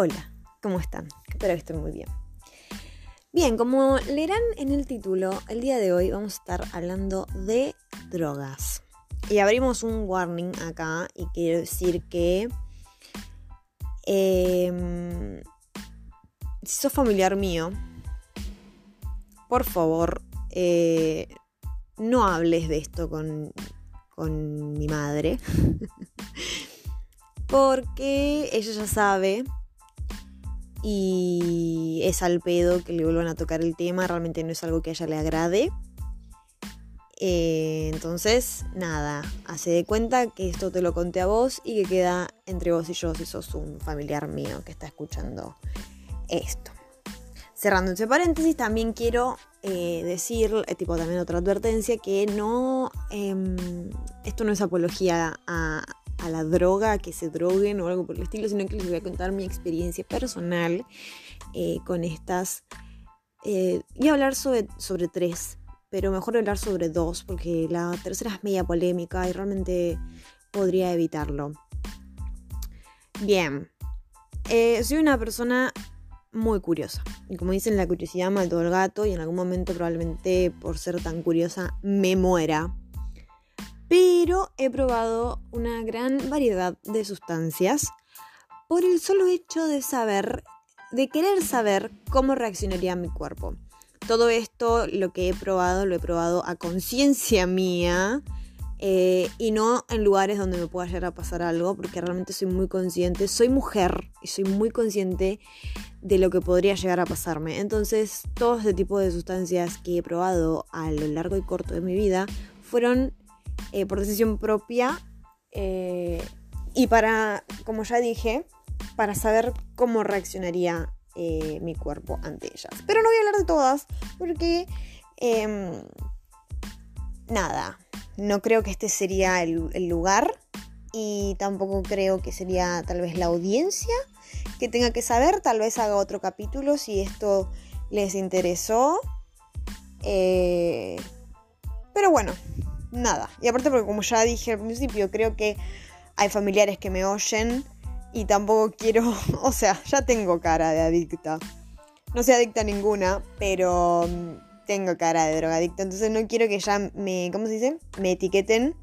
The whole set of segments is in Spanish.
Hola, ¿cómo están? Espero que estén muy bien. Bien, como leerán en el título, el día de hoy vamos a estar hablando de drogas. Y abrimos un warning acá y quiero decir que em, si sos familiar mío, por favor, eh, no hables de esto con, con mi madre. porque ella ya sabe y es al pedo que le vuelvan a tocar el tema, realmente no es algo que a ella le agrade. Eh, entonces, nada, hace de cuenta que esto te lo conté a vos y que queda entre vos y yo si sos un familiar mío que está escuchando esto. Cerrando ese paréntesis, también quiero eh, decir, eh, tipo también otra advertencia, que no, em, esto no es apología a, a la droga, que se droguen o algo por el estilo, sino que les voy a contar mi experiencia personal eh, con estas. Eh, y hablar sobre, sobre tres, pero mejor hablar sobre dos, porque la tercera es media polémica y realmente podría evitarlo. Bien, eh, soy una persona muy curiosa. Y como dicen, la curiosidad mató al gato y en algún momento probablemente por ser tan curiosa me muera pero he probado una gran variedad de sustancias por el solo hecho de saber, de querer saber cómo reaccionaría mi cuerpo. Todo esto, lo que he probado, lo he probado a conciencia mía eh, y no en lugares donde me pueda llegar a pasar algo, porque realmente soy muy consciente, soy mujer y soy muy consciente de lo que podría llegar a pasarme. Entonces, todo este tipo de sustancias que he probado a lo largo y corto de mi vida fueron eh, por decisión propia eh, y para, como ya dije, para saber cómo reaccionaría eh, mi cuerpo ante ellas. Pero no voy a hablar de todas porque, em, nada, no creo que este sería el, el lugar y tampoco creo que sería tal vez la audiencia que tenga que saber. Tal vez haga otro capítulo si esto les interesó. pero bueno, nada. Y aparte porque como ya dije al principio, creo que hay familiares que me oyen y tampoco quiero, o sea, ya tengo cara de adicta. No soy adicta a ninguna, pero mm, tengo cara de drogadicta, entonces no quiero que ya me, ¿cómo se dice? Me etiqueten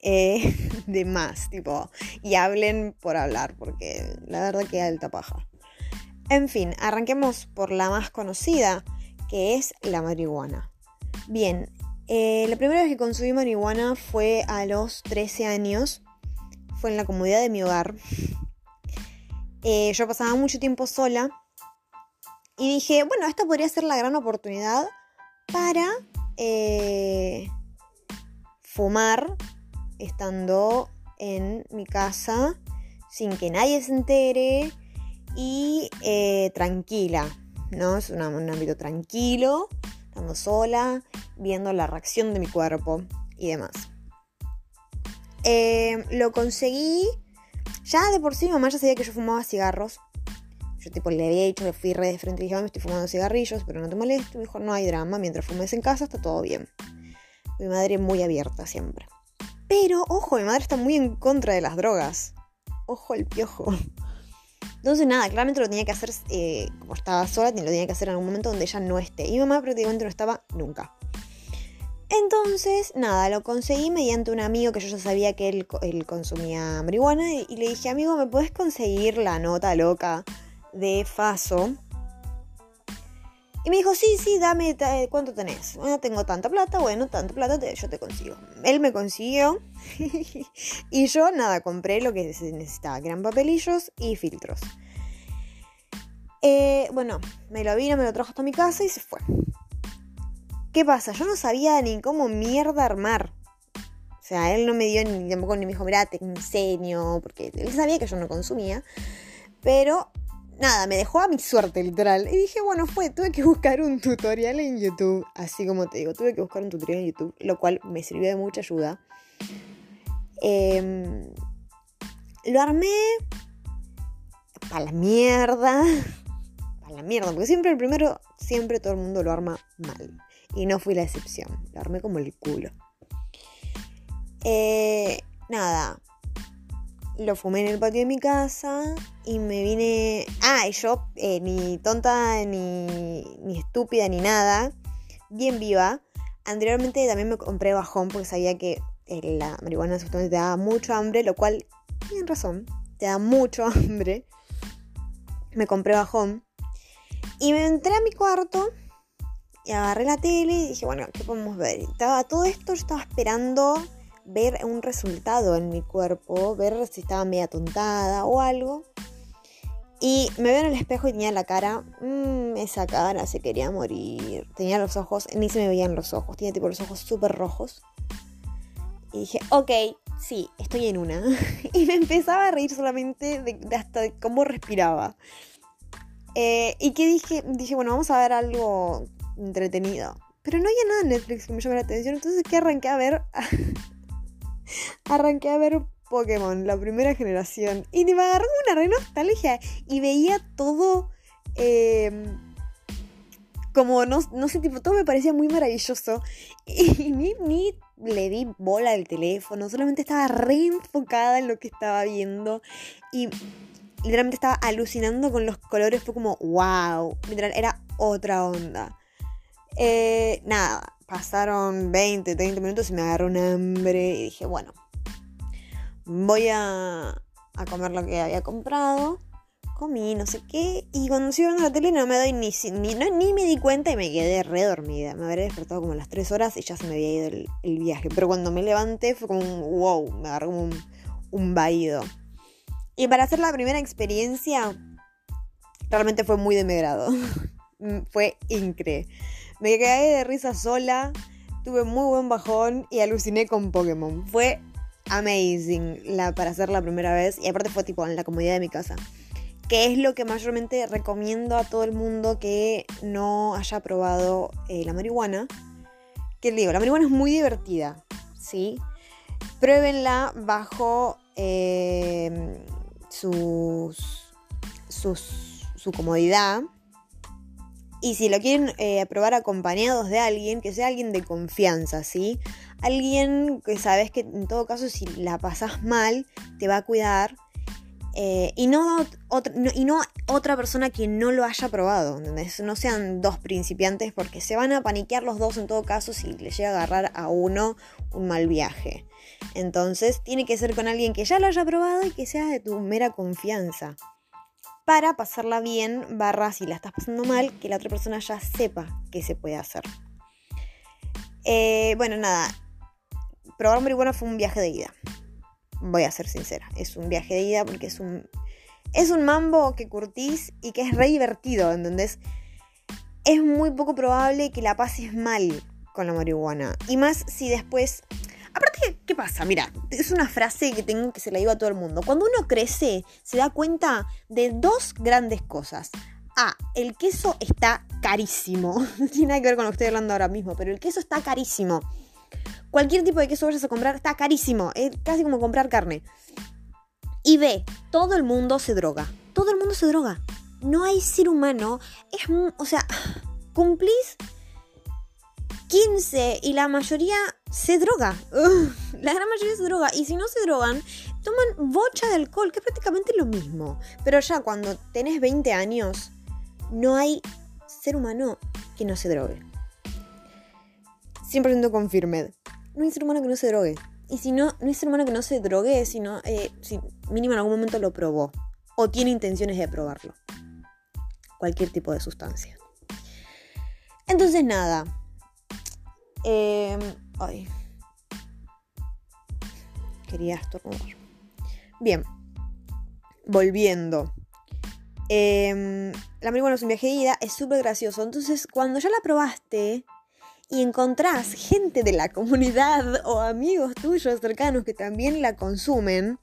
eh, de más, tipo, y hablen por hablar, porque la verdad que alta paja. En fin, arranquemos por la más conocida, que es la marihuana. Bien, eh, la primera vez que consumí marihuana fue a los 13 años. Fue en la comodidad de mi hogar. Eh, yo pasaba mucho tiempo sola. Y dije, bueno, esta podría ser la gran oportunidad para eh, fumar estando en mi casa sin que nadie se entere y tranquila, ¿no? Es un ámbito tranquilo estando sola, viendo la reacción de mi cuerpo y demás. Eh, lo conseguí. Ya de por sí mi mamá ya sabía que yo fumaba cigarros. Yo tipo le había dicho que fui re de frente y dije, me estoy fumando cigarrillos, pero no te molesto. Me dijo, no hay drama, mientras fumes en casa está todo bien. Mi madre muy abierta siempre. Pero, ojo, mi madre está muy en contra de las drogas. Ojo el piojo. Entonces, nada, claramente lo tenía que hacer, eh, como estaba sola, lo tenía que hacer en algún momento donde ella no esté. Y mi mamá prácticamente no estaba nunca. Entonces, nada, lo conseguí mediante un amigo que yo ya sabía que él, consumía marihuana. Y, le dije, amigo, ¿me puedes conseguir la nota loca de Faso? Y me dijo, sí, sí, dame, ¿cuánto tenés? Bueno, tengo tanta plata, bueno, tanta plata yo te consigo. Él me consiguió y yo, nada, compré lo que se necesitaba, que eran papelillos y filtros. Eh, bueno, me lo vino, me lo trajo hasta mi casa y se fue. ¿Qué pasa? Yo no sabía ni cómo mierda armar. O sea, él no me dio ni tampoco ni me dijo, mira, te enseño, porque él sabía que yo no consumía. Pero nada, me dejó a mi suerte, literal. Y dije, bueno, fue, tuve que buscar un tutorial en YouTube. Así como te digo, tuve que buscar un tutorial en YouTube, lo cual me sirvió de mucha ayuda. Em, lo armé para la mierda. Para la mierda, porque siempre el primero, siempre todo el mundo lo arma mal. Y no fui la excepción. Lo armé como el culo. Eh, nada. Lo fumé en el patio de mi casa y me vine... Ah, y yo, eh, ni tonta, ni, ni estúpida, ni nada, bien viva. Anteriormente también me compré bajón porque sabía que eh, la marihuana te daba mucho hambre, lo cual, tienen razón, te da mucho hambre. Me compré bajón. Y me entré a mi cuarto y agarré la tele y dije, bueno, ¿qué podemos ver? Estaba, todo esto yo estaba esperando ver un resultado en mi cuerpo, ver si estaba media tontada o algo. Y me veo en el espejo y tenía la cara, mmm, esa cara se quería morir. Tenía los ojos, ni se me veían los ojos, tenía tipo los ojos súper rojos. Y dije, ok, sí, estoy en una. y me empezaba a reír solamente de, hasta de cómo respiraba. Eh, y que dije, dije, bueno, vamos a ver algo entretenido. Pero no había nada en Netflix que me llamara la atención, entonces que arranqué a ver arranqué a ver Pokémon, la primera generación. Y me agarró una re nostalgia. Y veía todo. Em, como no, no sé, tipo, todo me parecía muy maravilloso. Y ni, ni le di bola al teléfono. Solamente estaba re enfocada en lo que estaba viendo. Y literalmente estaba alucinando con los colores. Fue como, wow. Literal, era otra onda. Eh, nada, pasaron 20, 30 minutos y me agarró un hambre y dije, bueno, voy a, a comer lo que había comprado. Comí, no sé qué. Y cuando estoy viendo la tele no me doy ni, ni, ni me di cuenta y me quedé re dormida. Me habría despertado como las 3 horas y ya se me había ido el, viaje. Pero cuando me levanté fue como un wow, me agarró un, un vaído. Y para hacer la primera experiencia, realmente fue muy de grado. fue increíble. Me quedé de risa sola, tuve muy buen bajón y aluciné con Pokémon. Fue amazing la, para hacer la primera vez y aparte fue tipo en la comodidad de mi casa. Que es lo que mayormente recomiendo a todo el mundo que no haya probado eh, la marihuana. Que digo, la marihuana es muy divertida, ¿sí? Pruébenla bajo eh, sus, sus, su comodidad y si lo quieren eh, probar acompañados de alguien, que sea alguien de confianza, ¿sí? Alguien que sabes que en todo caso si la pasas mal, te va a cuidar. Eh, y, no otra, y no otra persona que no lo haya probado. No sean dos principiantes porque se van a paniquear los dos en todo caso si les llega a agarrar a uno un mal viaje. Entonces tiene que ser con alguien que ya lo haya probado y que sea de tu mera confianza para pasarla bien, barra si la estás pasando mal, que la otra persona ya sepa qué se puede hacer. Eh, bueno, nada, probar marihuana fue un viaje de ida. Voy a ser sincera, es un viaje de ida porque es un, es un mambo que curtís y que es re divertido, ¿entendés? Es muy poco probable que la pases mal con la marihuana. Y más si después Aparte, ¿qué pasa? Mira, es una frase que tengo que se la digo a todo el mundo. Cuando uno crece, se da cuenta de dos grandes cosas. A, el queso está carísimo. No tiene nada que ver con lo que estoy hablando ahora mismo, pero el queso está carísimo. Cualquier tipo de queso vayas a comprar está carísimo. Es casi como comprar carne. Y B, todo el mundo se droga. Todo el mundo se droga. No hay ser humano. Es, o sea, cumplís 15 y la mayoría se droga. la gran mayoría se droga. Y si no se drogan, toman bocha de alcohol, que es prácticamente lo mismo. Pero ya cuando tenés 20 años, no hay ser humano que no se drogue. 100% confirmed. No hay ser humano que no se drogue. Y si no, no hay ser humano que no se drogue, sino eh, si mínimo en algún momento lo probó. O tiene intenciones de probarlo. Cualquier tipo de sustancia. Entonces nada, eh, ay. Quería estornudar. Bien. Volviendo. Em, la marihuana es un viaje de ida, es súper gracioso. Entonces, cuando ya la probaste y encontrás gente de la comunidad o amigos tuyos cercanos que también la consumen,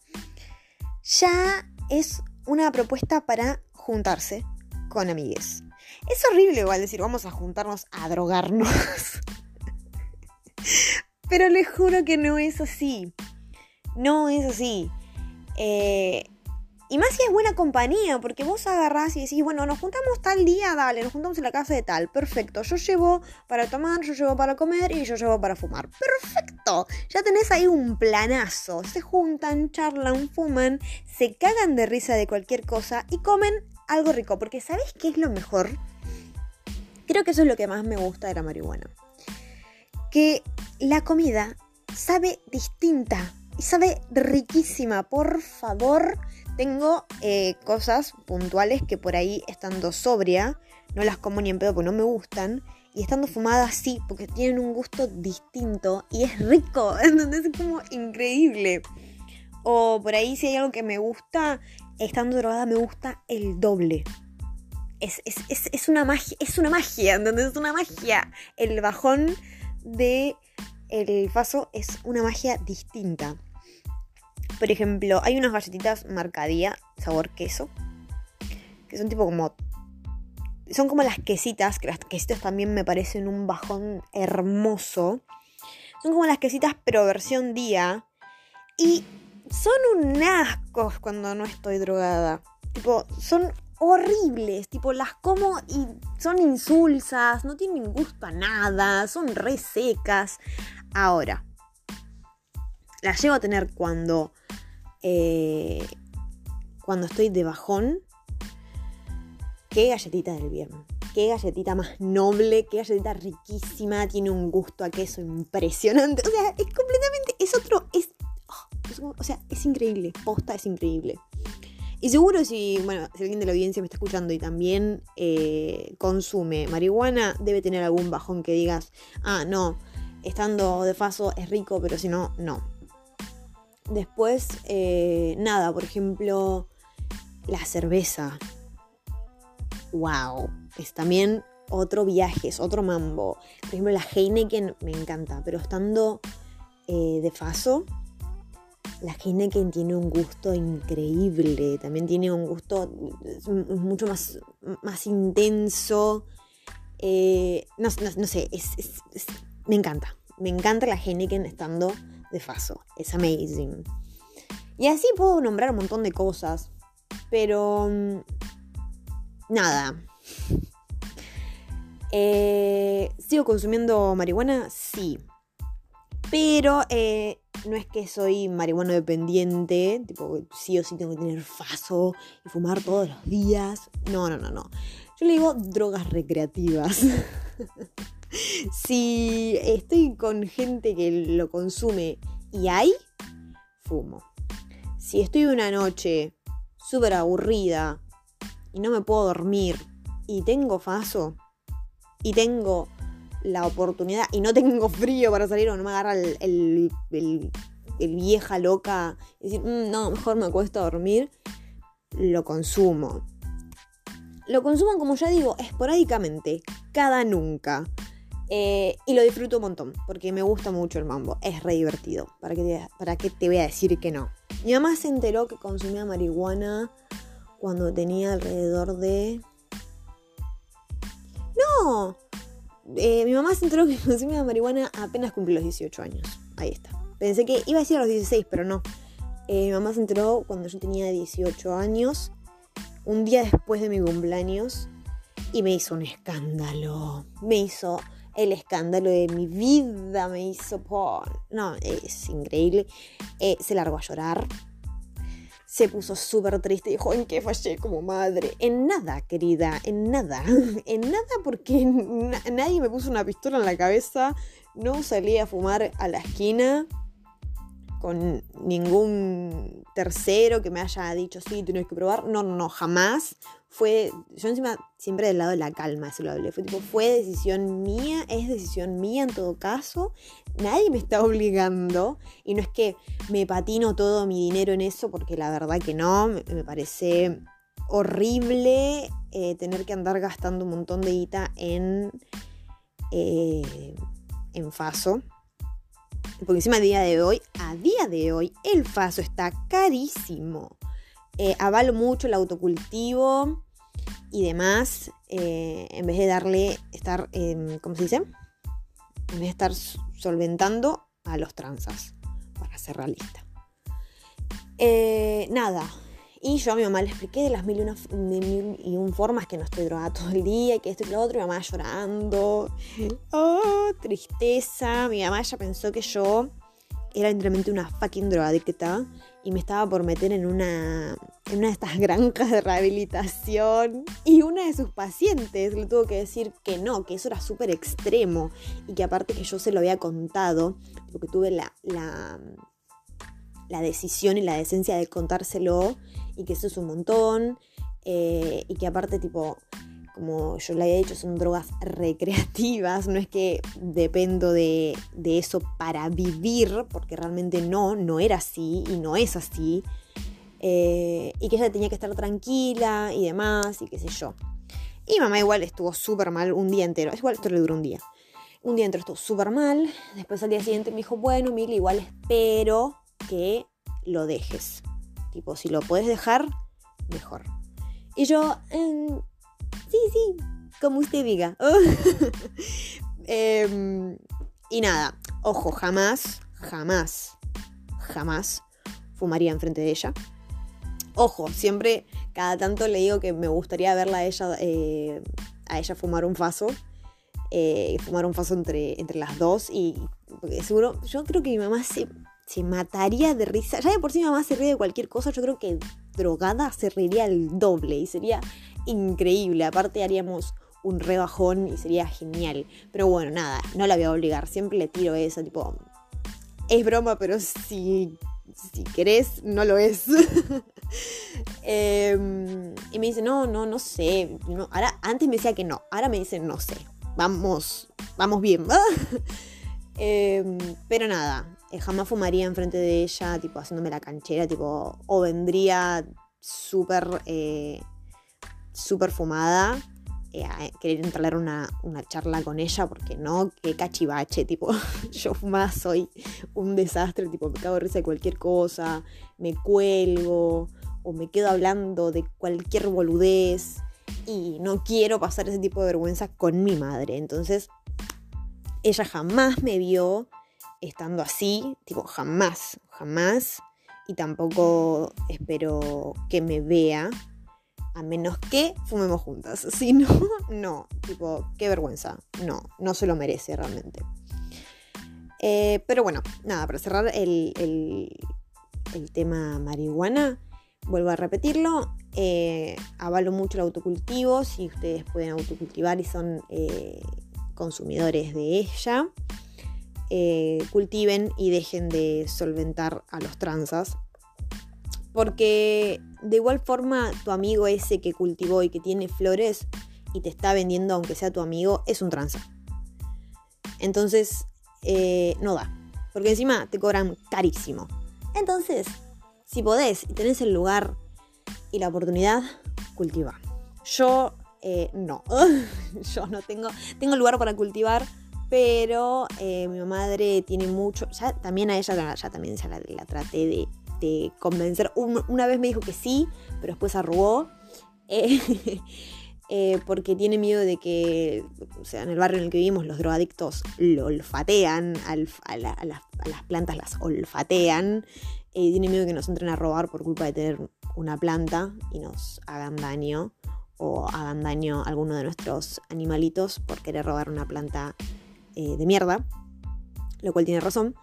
ya es una propuesta para juntarse con amigues. Es horrible igual decir, vamos a juntarnos a drogarnos. Pero les juro que no es así. No es así. Eh, Y más si es buena compañía, porque vos agarrás y decís, bueno, nos juntamos tal día, dale, nos juntamos en la casa de tal, perfecto. Yo llevo para tomar, yo llevo para comer y yo llevo para fumar. Perfecto. Ya tenés ahí un planazo. Se juntan, charlan, fuman, se cagan de risa de cualquier cosa y comen algo rico. Porque ¿sabés qué es lo mejor? Creo que eso es lo que más me gusta de la marihuana. Que la comida sabe distinta y sabe riquísima. Por favor, tengo eh, cosas puntuales que por ahí estando sobria, no las como ni en pedo porque no me gustan. Y estando fumada sí, porque tienen un gusto distinto y es rico. Entonces es como increíble. O por ahí si hay algo que me gusta, estando drogada me gusta el doble. Es, es una magia, es una magia, entonces es una magia. El bajón de el faso es una magia distinta. Por ejemplo, hay unas galletitas marcadía, sabor queso, que son tipo como... Son como las quesitas, que las quesitas también me parecen un bajón hermoso. Son como las quesitas pero versión día. Y son un asco cuando no estoy drogada. Tipo, son horribles. Tipo, las como y son insulsas, no tienen gusto a nada, son resecas. Ahora, las llevo a tener cuando. Eh, cuando estoy de bajón. Qué galletita del viernes. Qué galletita más noble, qué galletita riquísima, tiene un gusto a queso impresionante. O sea, es completamente. Es otro. Es, oh, o sea, es increíble. Posta es increíble. Y seguro si, bueno, alguien de la audiencia me está escuchando y también eh, consume marihuana, debe tener algún bajón que digas, ah, no, estando de paso es rico, pero si no, no. Después, eh, nada, por ejemplo, la cerveza. ¡Wow! Es también otro viaje, es otro mambo. Por ejemplo, la Heineken me encanta, pero estando eh, de faso, la Heineken tiene un gusto increíble. También tiene un gusto mucho más, más intenso. Eh, no, sé, es, me encanta. Me encanta la Heineken estando de Faso. Es amazing. Y así puedo nombrar un montón de cosas. Pero... Mm, nada. Eh, ¿Sigo consumiendo marihuana? Sí. Pero eh, no es que soy marihuana dependiente, tipo, sí o sí tengo que tener faso y fumar todos los días. No, no, no, no. Yo le digo drogas recreativas. si estoy con gente que lo consume y hay, fumo. Si estoy una noche súper aburrida y no me puedo dormir y tengo faso y tengo la oportunidad y no tengo frío para salir o no me agarra el, vieja loca y decir, mm, no, mejor me acuesto a dormir, lo consumo. Lo consumo, como ya digo, esporádicamente, cada nunca. Eh, y lo disfruto un montón, porque me gusta mucho el mambo. Es re divertido. ¿Para qué, ¿Para qué te voy a decir que no? Mi mamá se enteró que consumía marihuana cuando tenía alrededor de... No, eh, mi mamá se enteró que consumía marihuana apenas cumplió los 18 años. Ahí está. Pensé que iba a decir a los 16, pero no. Eh, mi mamá se enteró cuando yo tenía 18 años, un día después de mi cumpleaños, y me hizo un escándalo. Me hizo el escándalo de mi vida, me hizo por... No, es increíble. Eh, se largó a llorar se puso súper triste y dijo, ¿en qué fallé como madre? En nada, querida, en nada. En nada porque nadie me puso una pistola en la cabeza, no salí a fumar a la esquina con ningún tercero que me haya dicho, sí, tienes que probar. No, no, no, jamás. Fue, yo encima siempre del lado de la calma, eso lo hablé. Fue tipo, fue decisión mía, es decisión mía en todo caso. Nadie me está obligando. Y no es que me patino todo mi dinero en eso, porque la verdad que no. Me, parece horrible eh, tener que andar gastando un montón de guita en, eh, en Faso. Porque encima a día de hoy, a día de hoy, el Faso está carísimo. Eh, avalo mucho el autocultivo y demás. en vez de darle, estar, ¿cómo se dice? En vez de estar solventando a los transas, para cerrar lista. Eh, nada, Y yo a mi mamá le expliqué de las mil y, una, y un formas que no estoy drogada todo el día y que esto y lo otro. Mi mamá llorando. Oh, tristeza. Mi mamá ya pensó que yo era literalmente una fucking drogadicta y me estaba por meter en una, en una de estas granjas de rehabilitación. Y una de sus pacientes le tuvo que decir que no, que eso era súper extremo y que aparte que yo se lo había contado, porque tuve la, la, la decisión y la decencia de contárselo y que eso es un montón eh, y que aparte tipo como yo le había dicho, son drogas recreativas, no es que dependo de, eso para vivir, porque realmente no, no era así y no es así, eh, y que ella tenía que estar tranquila y demás, y qué sé yo. Y mamá igual estuvo súper mal un día entero, igual esto le duró un día. Un día entero estuvo súper mal, después al día siguiente me dijo, bueno, Mili, igual espero que lo dejes. Tipo, si lo puedes dejar, mejor. Y yo, em, sí, sí, como usted diga. Em, y nada, ojo, jamás, jamás, jamás fumaría enfrente de ella. Ojo, siempre, cada tanto le digo que me gustaría verla a ella, eh, a ella fumar un faso. Eh, fumar un faso entre, entre las dos y seguro, yo creo que mi mamá se, se mataría de risa. Ya de por sí mi mamá se ríe de cualquier cosa, yo creo que drogada se reiría el doble y sería increíble. Aparte haríamos un rebajón y sería genial. Pero bueno, nada, no la voy a obligar. Siempre le tiro eso, tipo, es broma, pero si, si querés, no lo es. Em, y me dice, no, no, no sé. ahora, antes me decía que no, ahora me dice, no sé. Vamos, vamos bien. Em, pero nada, eh, jamás fumaría enfrente de ella, tipo haciéndome la canchera, tipo, o vendría súper eh, súper fumada, eh, querer entrar una, una charla con ella, porque no, qué cachivache, tipo, yo fumada soy un desastre, tipo, me cago de risa de cualquier cosa, me cuelgo, o me quedo hablando de cualquier boludez, y no quiero pasar ese tipo de vergüenza con mi madre. Entonces, ella jamás me vio estando así, tipo, jamás, jamás, y tampoco espero que me vea a menos que fumemos juntas. Si no, no. Tipo, qué vergüenza. No, no se lo merece realmente. Eh, pero bueno, nada, para cerrar el, el, tema marihuana, vuelvo a repetirlo. Eh, avalo mucho el autocultivo. Si ustedes pueden autocultivar y son eh, consumidores de ella, cultiven y dejen de solventar a los transas porque de igual forma tu amigo ese que cultivó y que tiene flores y te está vendiendo aunque sea tu amigo es un tranza. Entonces, eh, no da. Porque encima te cobran carísimo. Entonces, si podés y tenés el lugar y la oportunidad, cultiva. Yo eh, no. Yo no tengo. Tengo lugar para cultivar. Pero eh, mi madre tiene mucho. Ya también a ella también ya la traté de convencer. una vez me dijo que sí, pero después arrugó. Eh, eh, porque tiene miedo de que, o sea, en el barrio en el que vivimos los drogadictos lo olfatean, a, las plantas las olfatean. Eh, tiene miedo de que nos entren a robar por culpa de tener una planta y nos hagan daño o hagan daño a alguno de nuestros animalitos por querer robar una planta de mierda, lo cual tiene razón.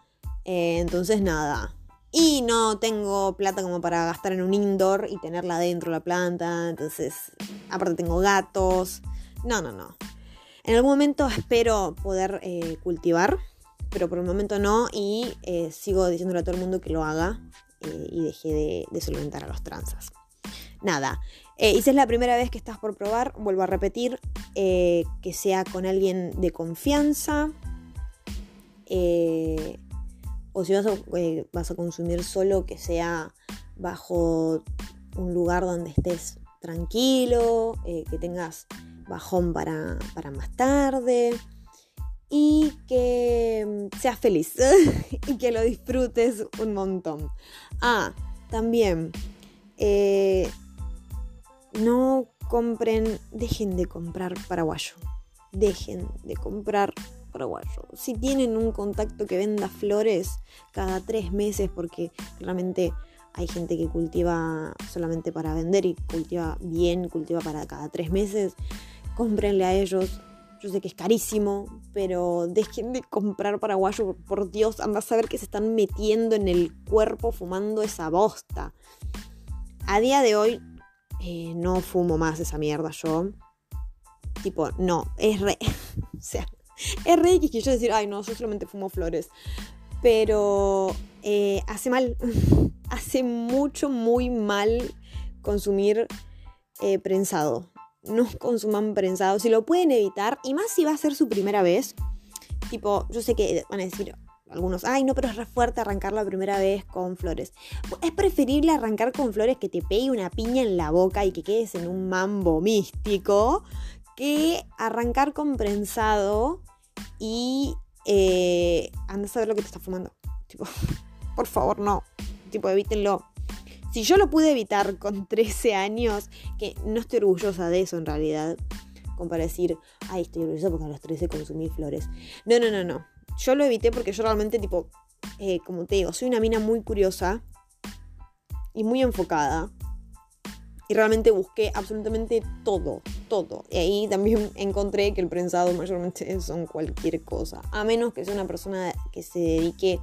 entonces nada, y no tengo plata como para gastar en un indoor y tenerla dentro la planta. Entonces, aparte tengo gatos. No, no, no. En algún momento espero poder eh, cultivar, pero por el momento no. Y eh, sigo diciéndole a todo el mundo que lo haga eh, y deje de, solventar a los transas. Nada. y si es la primera vez que estás por probar, vuelvo a repetir, que sea con alguien de confianza. Eh, o si eh, vas a, consumir solo, que sea bajo un lugar donde estés tranquilo, eh, que tengas bajón para, más tarde y que mm, seas feliz y que lo disfrutes un montón. Ah, también, eh, no compren, dejen de comprar paraguayo, dejen de comprar si tienen un contacto que venda flores cada tres meses, porque realmente hay gente que cultiva solamente para vender y cultiva bien, cultiva para cada tres meses. Cómprenle a ellos. Yo sé que es carísimo, pero dejen de comprar paraguayo, por Dios, anda a saber que se están metiendo en el cuerpo fumando esa bosta. A día de hoy eh, no fumo más esa mierda yo. Tipo, no, es re... o sea, es re que yo decir, ay no, yo solamente fumo flores. Pero eh, hace mal, hace mucho, muy mal consumir eh, prensado. No consuman prensado, si lo pueden evitar, y más si va a ser su primera vez. Tipo, yo sé que van a decir algunos, ay no, pero es re fuerte arrancar la primera vez con flores. Es preferible arrancar con flores que te pegue una piña en la boca y que quedes en un mambo místico que arrancar con prensado y eh, a saber lo que te está fumando. Tipo, por favor, no. Tipo, evítenlo. Si yo lo pude evitar con 13 años, que no estoy orgullosa de eso en realidad, como para decir, ay, estoy orgullosa porque a los 13 consumí flores. No, no, no, no. Yo lo evité porque yo realmente, tipo, eh, como te digo, soy una mina muy curiosa y muy enfocada. Y realmente busqué absolutamente todo, todo. Y ahí también encontré que el prensado mayormente son cualquier cosa. A menos que sea una persona que se dedique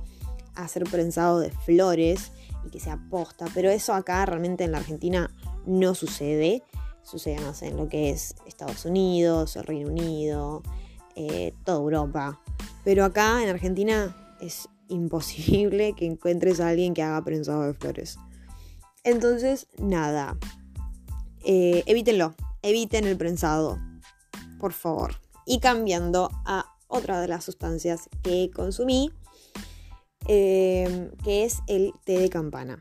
hacer prensado de flores y que sea posta, pero eso acá realmente en la Argentina no sucede, sucede más en lo que es Estados Unidos, el Reino Unido, eh, toda Europa, pero acá en Argentina es imposible que encuentres a alguien que haga prensado de flores. Entonces, nada, eh, evítenlo, eviten el prensado, por favor. Y cambiando a otra de las sustancias que consumí, Em, que es el té de campana.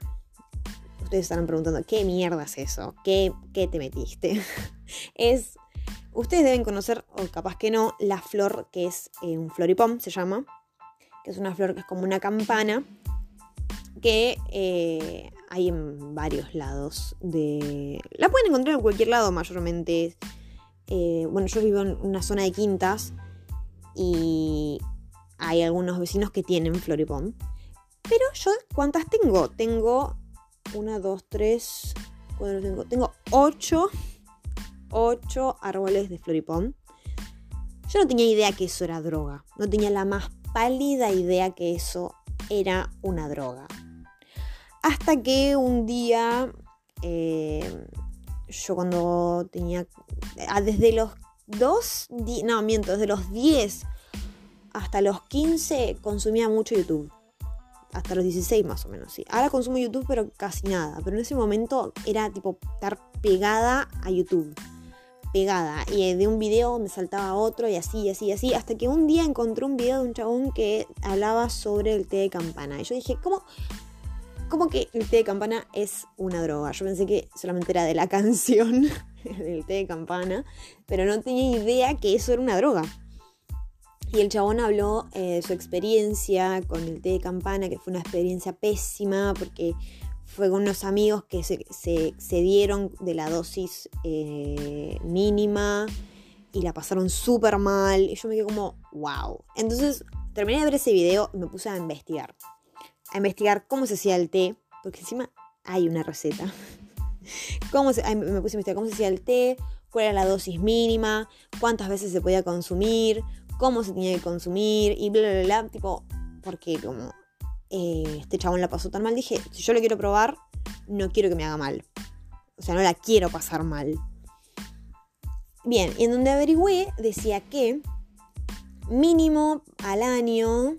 Ustedes estarán preguntando, ¿qué mierda es eso? ¿Qué, qué te metiste? es, ustedes deben conocer, o capaz que no, la flor que es eh, un floripom, se llama, que es una flor que es como una campana, que eh, hay en varios lados de... La pueden encontrar en cualquier lado mayormente. Eh, bueno, yo vivo en una zona de quintas y hay algunos vecinos que tienen floripón. Pero yo, ¿cuántas tengo? Tengo una, dos, tres, cuatro, tengo. Tengo ocho, ocho árboles de floripón. Yo no tenía idea que eso era droga. No tenía la más pálida idea que eso era una droga. Hasta que un día, eh, yo cuando tenía, ah, desde los dos, no, miento, desde los diez hasta los 15 consumía mucho YouTube. Hasta los 16 más o menos, sí. Ahora consumo YouTube pero casi nada. Pero en ese momento era tipo estar pegada a YouTube. Pegada. Y de un video me saltaba otro y así, y así, y así. Hasta que un día encontré un video de un chabón que hablaba sobre el té de campana. Y yo dije, ¿cómo, ¿cómo que el té de campana es una droga? Yo pensé que solamente era de la canción del té de campana. Pero no tenía idea que eso era una droga. Y el chabón habló eh, de su experiencia con el té de campana, que fue una experiencia pésima porque fue con unos amigos que se, se, dieron de la dosis eh, mínima y la pasaron súper mal. Y yo me quedé como, wow. Entonces terminé de ver ese video y me puse a investigar. A investigar cómo se hacía el té, porque encima hay una receta. ¿Cómo se, me puse a investigar cómo se hacía el té, cuál era la dosis mínima, cuántas veces se podía consumir, cómo se tenía que consumir y bla, bla, bla, tipo, porque como eh, este chabón la pasó tan mal, dije, si yo lo quiero probar, no quiero que me haga mal. O sea, no la quiero pasar mal. Bien, y en donde averigüé decía que mínimo al año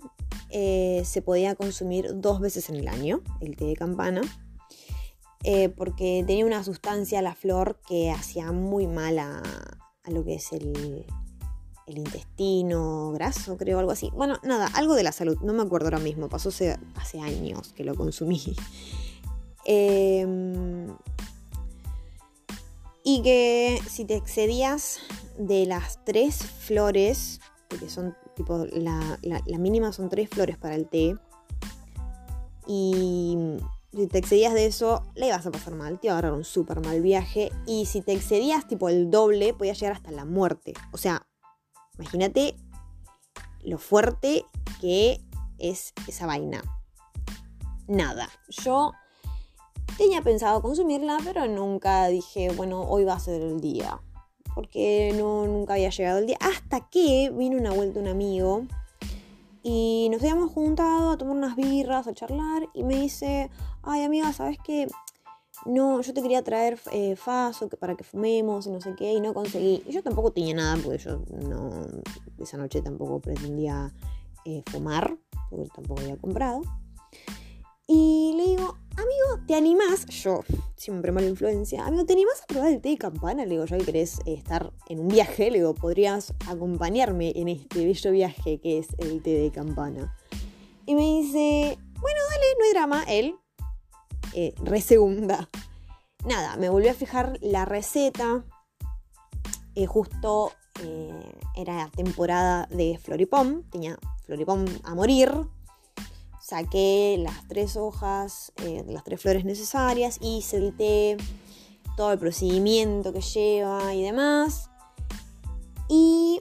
eh, se podía consumir dos veces en el año el té de campana. Eh, porque tenía una sustancia, la flor, que hacía muy mal a lo que es el, intestino graso, creo, algo así. Bueno, nada, algo de la salud, no me acuerdo ahora mismo, pasó hace, años que lo consumí. Em, y que si te excedías de las tres flores, porque son tipo, la, la mínima son tres flores para el té, y si te excedías de eso, le ibas a pasar mal, te iba a agarrar un súper mal viaje. Y si te excedías tipo el doble, podías llegar hasta la muerte. O sea, Imagínate lo fuerte que es esa vaina. Nada, yo Tenía pensado consumirla, pero nunca dije, bueno, hoy va a ser el día. Porque no, nunca había llegado el día. Hasta que vino una vuelta un amigo y nos habíamos juntado a tomar unas birras, a charlar. Y me dice, ay amiga, ¿sabes qué? No, yo te quería traer eh, Faso para que fumemos y no sé qué, y no conseguí. Y yo tampoco tenía nada, porque yo no, esa noche tampoco pretendía eh, fumar, porque tampoco había comprado. Y le digo, amigo, ¿te animás? Yo, siempre mala influencia. Amigo, ¿te animás a probar el té de campana? Le digo, ya que querés eh, estar en un viaje, le digo, podrías acompañarme en este bello viaje que es el té de campana. Y me dice, bueno, dale, no hay drama. Él, eh, re segunda. Nada, me volví a fijar la receta. Eh, justo era temporada de Floripom. Tenía Floripom a morir saqué las tres hojas, eh, las tres flores necesarias, hice el té, todo el procedimiento que lleva y demás. Y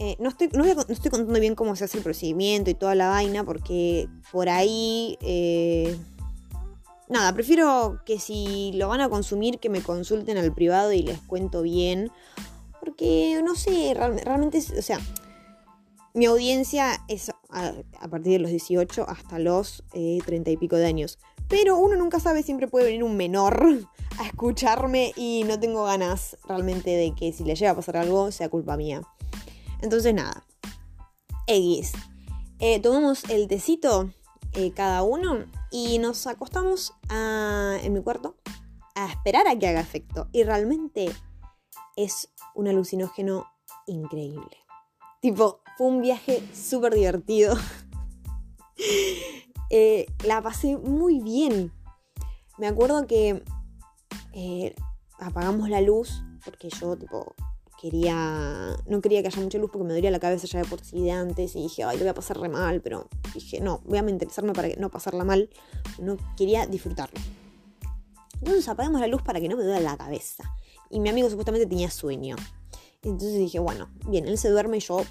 eh, no, estoy, no, estoy contando bien cómo se hace el procedimiento y toda la vaina, porque por ahí... Eh, nada, prefiero que si lo van a consumir, que me consulten al privado y les cuento bien. Porque, no sé, realmente, o sea, mi audiencia es a, partir de los 18 hasta los 30 eh, y pico de años. Pero uno nunca sabe, siempre puede venir un menor a escucharme y no tengo ganas realmente de que si le llega a pasar algo sea culpa mía. Entonces nada, X. Eh, tomamos el tecito eh, cada uno y nos acostamos en mi cuarto a esperar a que haga efecto. Y realmente es un alucinógeno increíble. Tipo, fue un viaje súper divertido. Eh, la pasé muy bien. Me acuerdo que eh, apagamos la luz porque yo, tipo, quería. No quería que haya mucha luz porque me dolía la cabeza ya de por sí de antes. Y dije, ay, lo voy a pasar re mal. Pero dije, no, voy a mentalizarme para no pasarla mal. No quería disfrutarlo. Entonces apagamos la luz para que no me duela la cabeza. Y mi amigo supuestamente tenía sueño. Entonces dije, bueno, bien, él se duerme y yo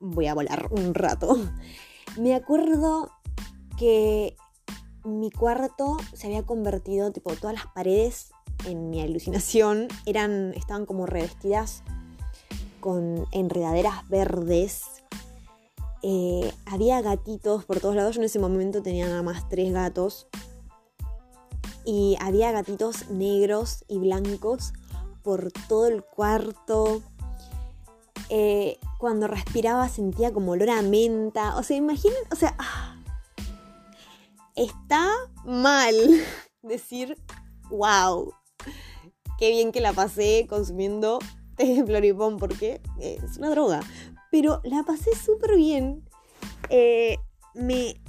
voy a volar un rato. Me acuerdo que mi cuarto se había convertido, tipo, todas las paredes en mi alucinación eran, estaban como revestidas con enredaderas verdes. Eh, había gatitos por todos lados. Yo en ese momento tenía nada más tres gatos. Y había gatitos negros y blancos por todo el cuarto. Eh, cuando respiraba sentía como olor a menta. O sea, imaginen, o sea, ah, está mal decir, wow, qué bien que la pasé consumiendo té de floripón porque es una droga. Pero la pasé súper bien. Eh, me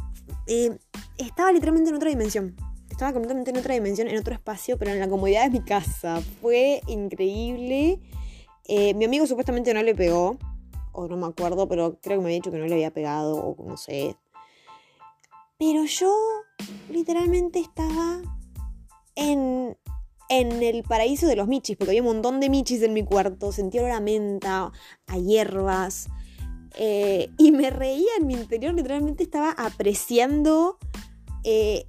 eh, estaba literalmente en otra dimensión. Estaba completamente en otra dimensión, en otro espacio, pero en la comodidad de mi casa. Fue increíble. Eh, mi amigo supuestamente no le pegó, o no me acuerdo, pero creo que me había dicho que no le había pegado, o no sé. Pero yo literalmente estaba en, en el paraíso de los michis, porque había un montón de michis en mi cuarto, sentía olor a menta, a hierbas, eh, y me reía en mi interior, literalmente estaba apreciando eh,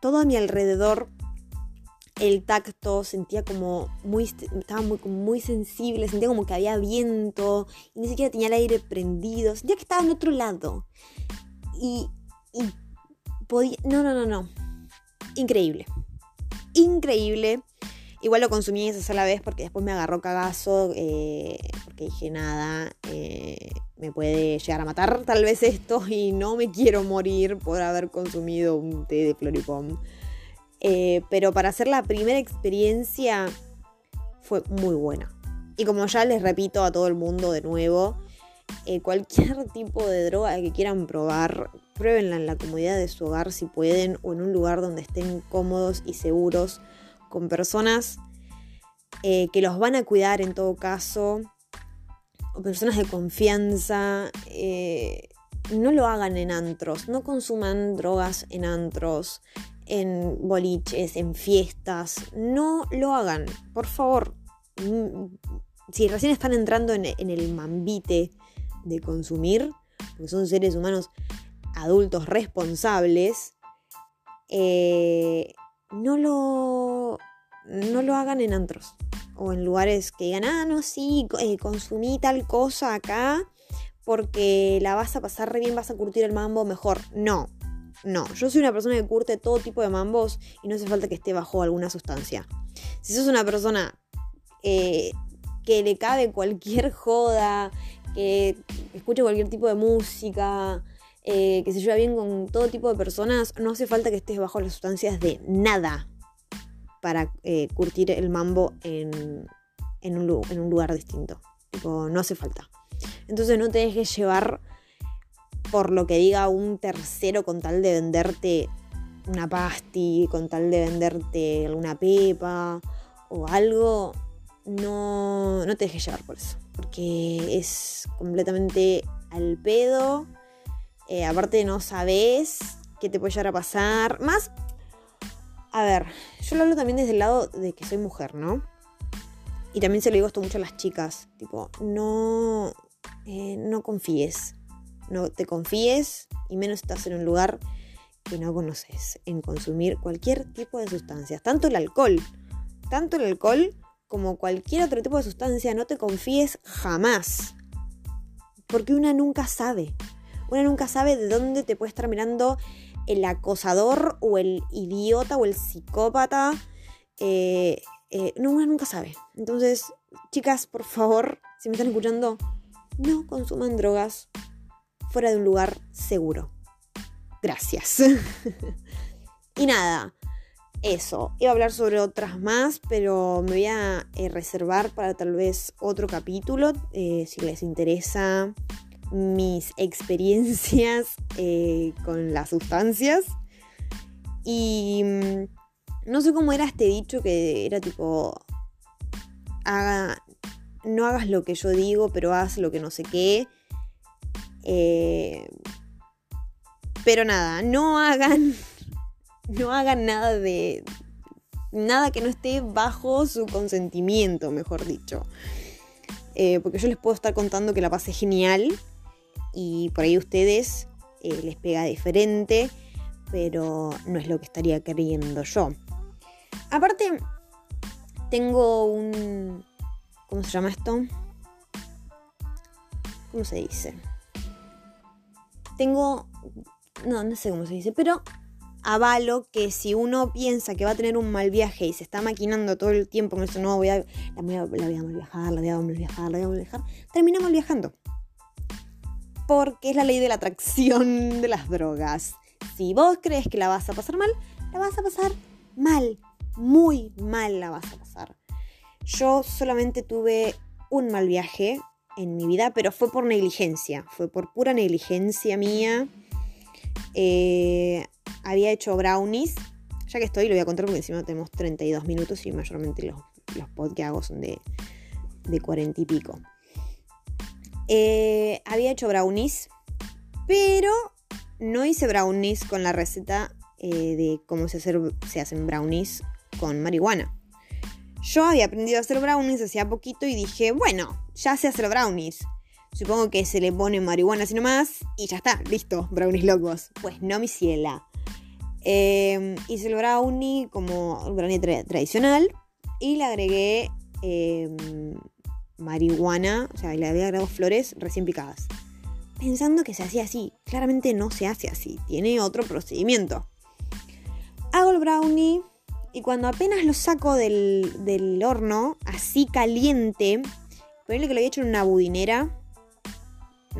todo a mi alrededor el tacto, sentía como muy, estaba muy, muy sensible, sentía como que había viento, y ni siquiera tenía el aire prendido, sentía que estaba en otro lado. Y, y podía, no, no, no, no, increíble, increíble. Igual lo consumí esa sola vez porque después me agarró cagazo, eh, porque dije nada, eh, me puede llegar a matar tal vez esto y no me quiero morir por haber consumido un té de Floripom. Eh, pero para hacer la primera experiencia fue muy buena. Y como ya les repito a todo el mundo de nuevo, eh, cualquier tipo de droga que quieran probar, pruébenla en la comodidad de su hogar si pueden o en un lugar donde estén cómodos y seguros con personas eh, que los van a cuidar en todo caso o personas de confianza. no lo hagan en antros, no consuman drogas en antros en boliches, en fiestas. No lo hagan, por favor. Mm, si recién están entrando en, el mambite de consumir, porque son seres humanos adultos responsables, eh, no lo, no lo hagan en antros o en lugares que digan, ah, no, sí, eh, consumí tal cosa acá porque la vas a pasar re bien, vas a curtir el mambo mejor. No, no, yo soy una persona que curte todo tipo de mambos y no hace falta que esté bajo alguna sustancia. Si sos una persona eh, que le cabe cualquier joda, que escuche cualquier tipo de música, eh, que se lleva bien con todo tipo de personas, no hace falta que estés bajo las sustancias de nada para eh, curtir el mambo en, un, lugar distinto. no hace falta. Entonces no te dejes llevar por lo que diga un tercero con tal de venderte una pasti, con tal de venderte alguna pepa o algo, no, no te dejes llevar por eso, porque es completamente al pedo. Eh, aparte no sabes qué te puede llegar a pasar. Más, a ver, yo lo hablo también desde el lado de que soy mujer, ¿no? Y también se lo digo esto mucho a las chicas, tipo, no, eh, no confíes, no te confíes y menos estás en un lugar que no conoces, en consumir cualquier tipo de sustancias, tanto el alcohol, tanto el alcohol como cualquier otro tipo de sustancia, no te confíes jamás, porque una nunca sabe, una nunca sabe de dónde te puede estar mirando el acosador o el idiota o el psicópata, eh, eh, una nunca sabe. Entonces, chicas, por favor, si me están escuchando, no consuman drogas, fuera de un lugar seguro. Gracias. y nada, eso. Iba a hablar sobre otras más, pero me voy a eh, reservar para tal vez otro capítulo, eh, si les interesa mis experiencias eh, con las sustancias. Y mm, no sé cómo era este dicho que era tipo, no hagas lo que yo digo, pero haz lo que no sé qué. Eh, pero nada, no hagan, no hagan nada de, nada que no esté bajo su consentimiento, mejor dicho. Eh, porque yo les puedo estar contando que la pasé genial y por ahí a ustedes eh, les pega diferente, pero no es lo que estaría queriendo yo. Aparte, tengo un... ¿Cómo se llama esto? ¿Cómo se dice? Tengo, no, no sé cómo se dice, pero avalo que si uno piensa que va a tener un mal viaje y se está maquinando todo el tiempo con eso, no, voy a, la, voy a, mal viajar, la voy a mal viajar, la voy a mal viajar, termina mal viajando. Porque es la ley de la atracción de las drogas. Si vos crees que la vas a pasar mal, la vas a pasar mal. Muy mal la vas a pasar. Yo solamente tuve un mal viaje en mi vida, pero fue por negligencia, fue por pura negligencia mía. Eh, había hecho brownies, ya que estoy, lo voy a contar porque encima tenemos 32 minutos y mayormente los, los que hago son de, de 40 y pico. Eh, había hecho brownies, pero no hice brownies con la receta eh, de cómo se, se hacen brownies con marihuana. Yo había aprendido a hacer brownies hacía poquito y dije, bueno, ya sé hacer brownies. Supongo que se le pone marihuana así nomás y ya está, listo, brownies locos. Pues no, mi ciela. Em, hice el brownie como un brownie tradicional y le agregué em, marihuana, o sea, le había agregado flores recién picadas. Pensando que se hacía así. Claramente no se hace así, tiene otro procedimiento. Hago el brownie y cuando apenas lo saco del, horno, así caliente, ponele que lo había hecho en una budinera.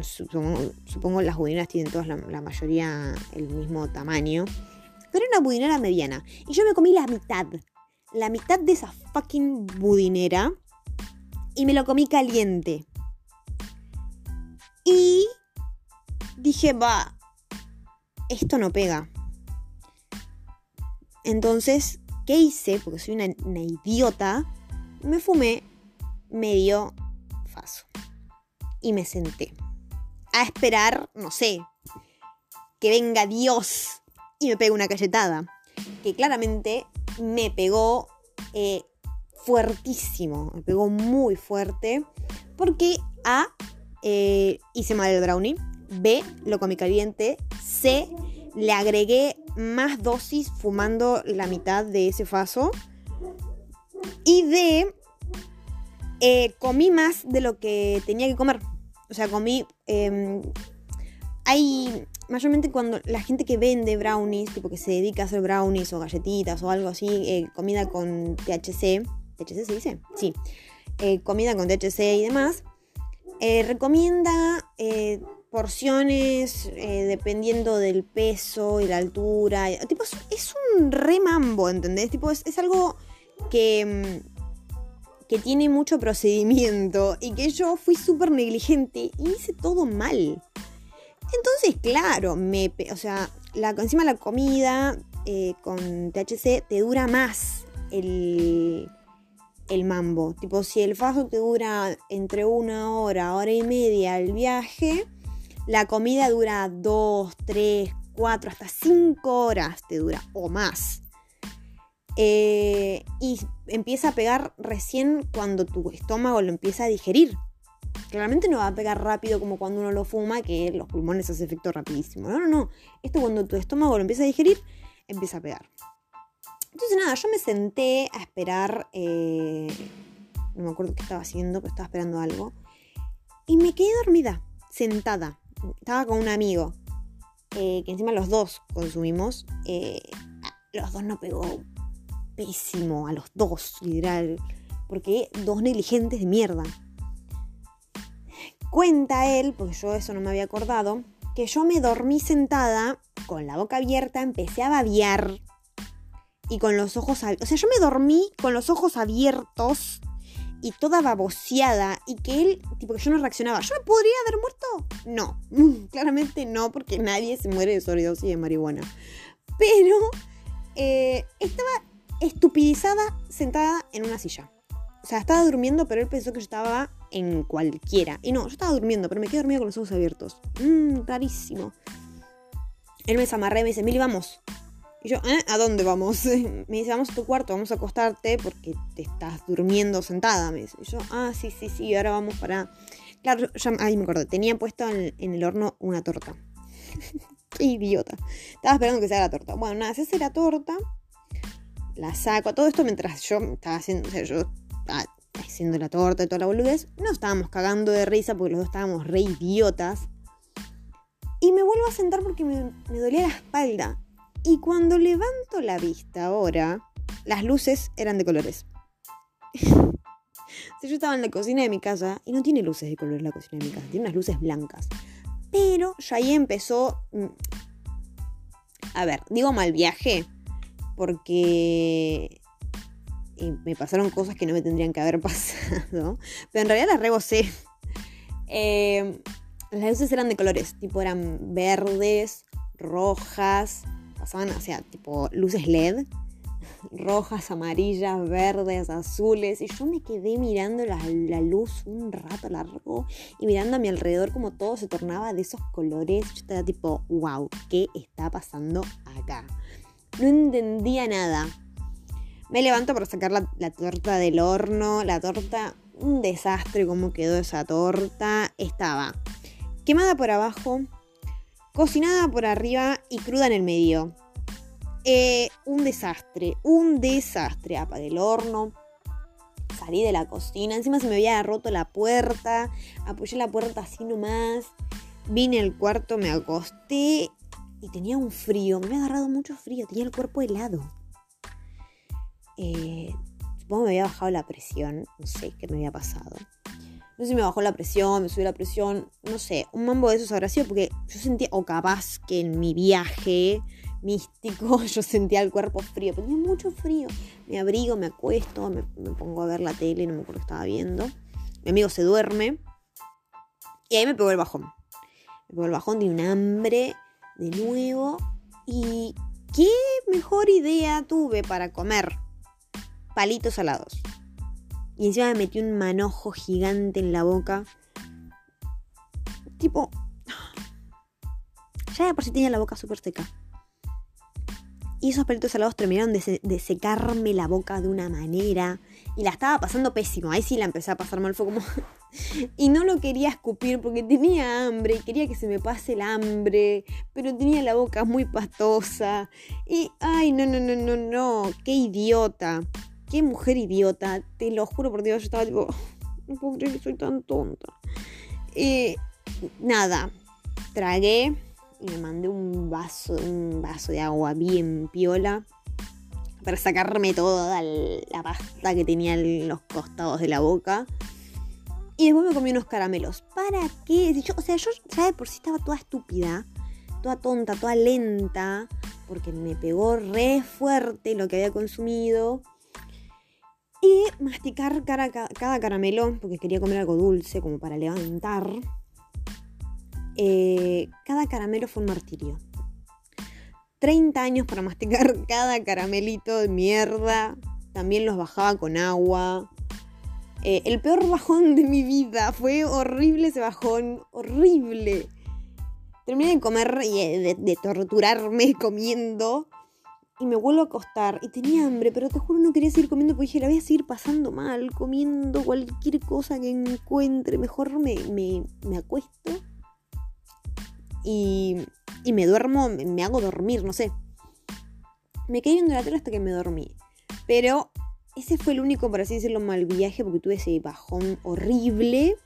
Supongo, supongo las budineras tienen todas la, mayoría el mismo tamaño. Pero era una budinera mediana. Y yo me comí la mitad. La mitad de esa fucking budinera. Y me lo comí caliente. Y dije, va, esto no pega. Entonces ¿Qué hice? Porque soy una, idiota. Me fumé medio faso. Y me senté. A esperar, no sé, que venga Dios y me pegue una cachetada. Que claramente me pegó eh, fuertísimo. Me pegó muy fuerte. Porque A, eh, hice mal el brownie. B, lo comí caliente. C, le agregué más dosis fumando la mitad de ese faso. Y de... Eh, comí más de lo que tenía que comer. O sea, comí... Em, hay... Mayormente cuando la gente que vende brownies, tipo que se dedica a hacer brownies o galletitas o algo así, eh, comida con THC. ¿THC se dice? Sí. Eh, comida con THC y demás. recomienda porciones eh, dependiendo del peso y la altura. Tipo, es, un remambo, ¿entendés? Tipo, es, algo que, mm, que tiene mucho procedimiento y que yo fui súper negligente y hice todo mal. Entonces, claro, me, o sea, la, encima la comida eh, con THC te dura más el, el mambo. Tipo, si el faso te dura entre una hora, hora y media el viaje, la comida dura 2, 3, 4, hasta 5 horas te dura o más. Eh, y empieza a pegar recién cuando tu estómago lo empieza a digerir. Claramente no va a pegar rápido como cuando uno lo fuma, que los pulmones hace efecto rapidísimo. No, no, no. Esto cuando tu estómago lo empieza a digerir, empieza a pegar. Entonces nada, yo me senté a esperar, eh, no me acuerdo qué estaba haciendo, pero estaba esperando algo. Y me quedé dormida, sentada estaba con un amigo, eh, que encima los dos consumimos. Eh, los dos nos pegó pésimo, a los dos, literal. Porque dos negligentes de mierda. Cuenta él, porque yo eso no me había acordado, que yo me dormí sentada, con la boca abierta, empecé a babear. Y con los ojos abiertos. O sea, yo me dormí con los ojos abiertos y toda baboseada y que él, tipo que yo no reaccionaba. ¿Yo me podría haber muerto? No, claramente no, porque nadie se muere de sobredosis de marihuana. Pero eh, estaba estupidizada sentada en una silla. O sea, estaba durmiendo, pero él pensó que yo estaba en cualquiera. Y no, yo estaba durmiendo, pero me quedé dormida con los ojos abiertos. Mmm, rarísimo. Él me desamarré y me dice, Mili, vamos. Y yo, ¿eh? ¿A dónde vamos? Me dice, vamos a tu cuarto, vamos a acostarte porque te estás durmiendo sentada. Me dice. Y yo, ah, sí, sí, sí, ahora vamos para... Claro, ya, ahí me acuerdo, tenía puesto en, el horno una torta. Idiota. Estaba esperando que se haga la torta. Bueno, nada, se hace la torta, la saco, todo esto mientras yo estaba haciendo, o sea, yo estaba haciendo la torta y toda la boludez. No estábamos cagando de risa porque los dos estábamos re idiotas. Y me vuelvo a sentar porque me dolía la espalda. Y cuando levanto la vista ahora, las luces eran de colores. yo estaba en la cocina de mi casa y no tiene luces de colores la cocina de mi casa, tiene unas luces blancas. Pero ya ahí empezó... Mm, a ver, digo mal viaje porque me pasaron cosas que no me tendrían que haber pasado. Pero en realidad las rebosé. Eh, las luces eran de colores, tipo eran verdes, rojas, pasaban, o sea, tipo luces LED, rojas, amarillas, verdes, azules, y yo me quedé mirando la, luz un rato largo y mirando a mi alrededor como todo se tornaba de esos colores. Yo estaba tipo, wow, ¿qué está pasando acá? No entendía nada. Me levanto para sacar la, la torta del horno. La torta, un desastre cómo quedó esa torta. Estaba quemada por abajo, cocinada por arriba y cruda en el medio. Eh, un desastre, un desastre. Apagué el horno, salí de la cocina, encima se me había roto la puerta, apoyé la puerta así nomás, vine al cuarto, me acosté y tenía un frío, me había agarrado mucho frío, tenía el cuerpo helado. Eh, supongo que me había bajado la presión, no sé qué me había pasado. No sé si me bajó la presión, me subió la presión, no sé, un mambo de esos habrá sido porque yo sentía, o capaz que en mi viaje místico yo sentía el cuerpo frío, tenía mucho frío. Me abrigo, me acuesto, me, pongo a ver la tele, no me acuerdo qué estaba viendo. Mi amigo se duerme y ahí me pegó el bajón. Me pegó el bajón de un hambre de nuevo y qué mejor idea tuve para comer palitos salados. Y encima me metí un manojo gigante en la boca. Tipo. Ya por si tenía la boca súper seca. Y esos palitos salados terminaron de, secarme la boca de una manera. Y la estaba pasando pésimo. Ahí sí la empecé a pasar mal. Fue como. y no lo quería escupir porque tenía hambre y quería que se me pase el hambre. Pero tenía la boca muy pastosa. Y. Ay, no, no, no, no, no. Qué idiota. Qué mujer idiota. Te lo juro por Dios. Yo estaba tipo. No soy tan tonta. Eh, nada. Tragué y me mandé un vaso, un vaso de agua bien piola para sacarme toda la pasta que tenía en los costados de la boca. Y después me comí unos caramelos. ¿Para qué? o sea, yo ya por sí estaba toda estúpida, toda tonta, toda lenta, porque me pegó re fuerte lo que había consumido. Y masticar cada, cada caramelo, porque quería comer algo dulce como para levantar. Eh, cada caramelo fue un martirio. 30 años para masticar cada caramelito de mierda. También los bajaba con agua. Eh, el peor bajón de mi vida. Fue horrible ese bajón. Horrible. Terminé de comer y de, de, torturarme comiendo. Y me vuelvo a acostar. Y tenía hambre, pero te juro no quería seguir comiendo porque dije, la voy a seguir pasando mal, comiendo cualquier cosa que encuentre. Mejor me, me, me acuesto y, y me duermo, me hago dormir, no sé. Me quedé viendo la tele hasta que me dormí. Pero ese fue el único, por así decirlo, mal viaje porque tuve ese bajón horrible.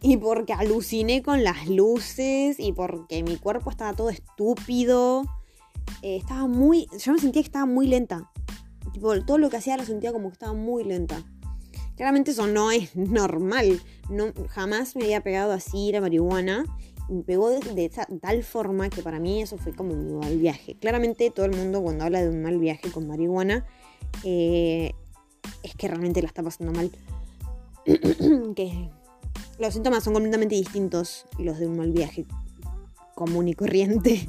Y porque aluciné con las luces y porque mi cuerpo estaba todo estúpido. Eh, estaba muy. Yo me sentía que estaba muy lenta. Tipo, todo lo que hacía lo sentía como que estaba muy lenta. Claramente eso no es normal. No, jamás me había pegado así la marihuana me pegó de, tal forma que para mí eso fue como un mal viaje. Claramente todo el mundo cuando habla de un mal viaje con marihuana eh, es que realmente la está pasando mal. los síntomas son completamente distintos los de un mal viaje común y corriente,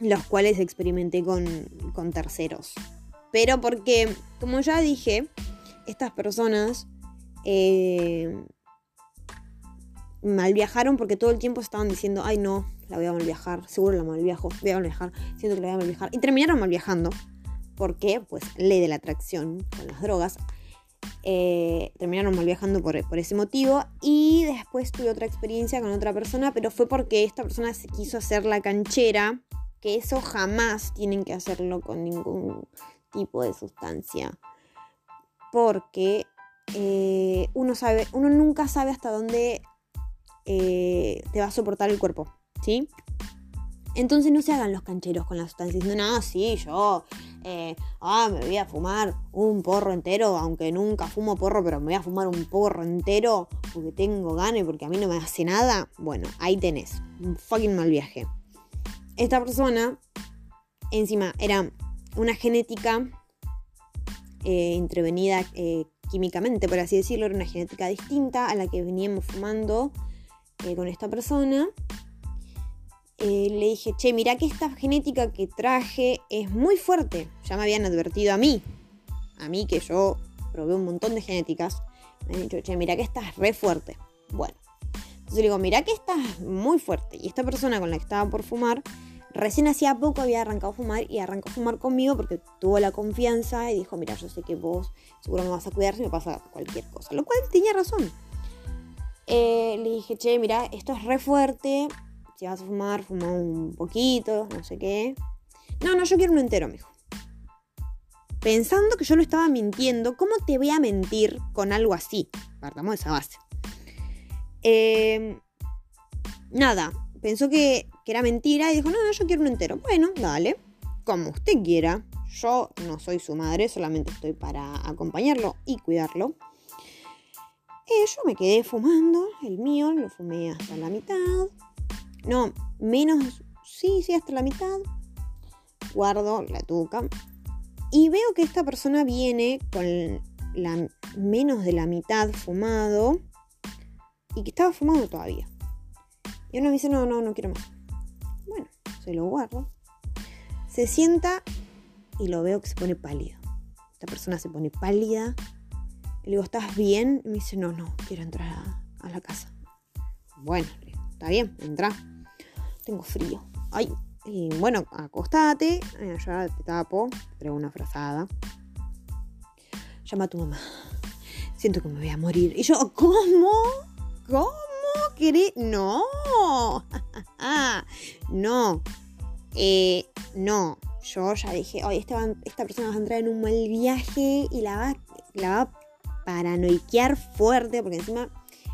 los cuales experimenté con, con terceros. Pero porque, como ya dije, estas personas eh, mal viajaron porque todo el tiempo estaban diciendo, ay no, la voy a mal viajar, seguro la mal viajo, voy a mal viajar, siento que la voy a mal viajar. Y terminaron mal viajando. porque Pues ley de la atracción con las drogas. Eh, terminaron mal viajando por, por, ese motivo. Y después tuve otra experiencia con otra persona, pero fue porque esta persona se quiso hacer la canchera, que eso jamás tienen que hacerlo con ningún tipo de sustancia. Porque eh, uno sabe, uno nunca sabe hasta dónde eh, te va a soportar el cuerpo, ¿sí? Entonces no se hagan los cancheros con las sustancias diciendo, no, sí, yo eh, ah, me voy a fumar un porro entero, aunque nunca fumo porro, pero me voy a fumar un porro entero porque tengo ganas y porque a mí no me hace nada. Bueno, ahí tenés, un fucking mal viaje. Esta persona, encima, era una genética eh, intervenida químicamente, por así decirlo, era una genética distinta a la que veníamos fumando eh, con esta persona. Eh, le dije, che, mira que esta genética que traje es muy fuerte. Ya me habían advertido a mí, a mí que yo probé un montón de genéticas. Me han dicho, che, mira que esta es re fuerte. Bueno, entonces le digo, mira que esta es muy fuerte. Y esta persona con la que estaba por fumar, recién hacía poco había arrancado a fumar y arrancó a fumar conmigo porque tuvo la confianza y dijo, mira, yo sé que vos seguro me vas a cuidar si me pasa cualquier cosa. Lo cual tenía razón. Eh, le dije, che, mira, esto es re fuerte. Si vas a fumar, fuma un poquito, no sé qué. No, no, yo quiero un entero, mijo. Pensando que yo lo estaba mintiendo, ¿cómo te voy a mentir con algo así? Partamos de esa base. Em, nada, pensó que, era mentira y dijo, no, no, yo quiero un entero. Bueno, dale, como usted quiera. Yo no soy su madre, solamente estoy para acompañarlo y cuidarlo. Eh, yo me quedé fumando, el mío, lo fumé hasta la mitad. No, menos, sí, sí, hasta la mitad. Guardo la tuca. Y veo que esta persona viene con la, menos de la mitad fumado y que estaba fumando todavía. Y uno me dice, no, no, no quiero más. Bueno, se lo guardo. Se sienta y lo veo que se pone pálido. Esta persona se pone pálida, le digo, ¿estás bien? Y me dice, no, no, quiero entrar a, la casa. Bueno, está bien, entra. Tengo frío. Ay, bueno, acostate, ya te tapo, traigo una frazada. Llama a tu mamá. Siento que me voy a morir. Y yo, ¿cómo? ¿Cómo querés? No. no. Eh, no. Yo ya dije, oye, esta, persona va a entrar en un mal viaje y la va, la va a paranoiquear fuerte, porque encima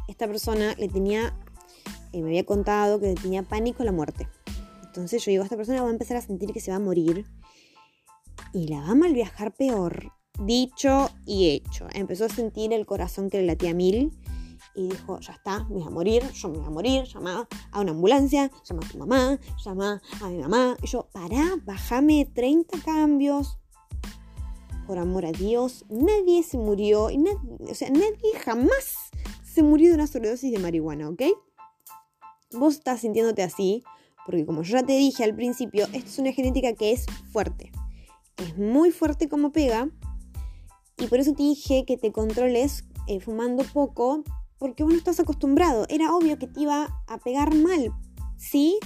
esta persona le tenía, eh, me había contado que le tenía pánico a la muerte. Entonces yo digo, esta persona va a empezar a sentir que se va a morir y la va a mal viajar peor. Dicho y hecho. Empezó a sentir el corazón que le latía mil y dijo, ya está, me voy a morir, yo me voy a morir, llama a una ambulancia, llama a tu mamá, llama a mi mamá. Y yo, pará, bájame 30 cambios. Por amor a Dios, nadie se murió, y o sea, nadie jamás se murió de una sobredosis de marihuana, ¿ok? Vos estás sintiéndote así, porque como ya te dije al principio, esto es una genética que es fuerte. Es muy fuerte como pega, y por eso te dije que te controles eh, fumando poco, porque vos no estás acostumbrado. Era obvio que te iba a pegar mal, ¿sí?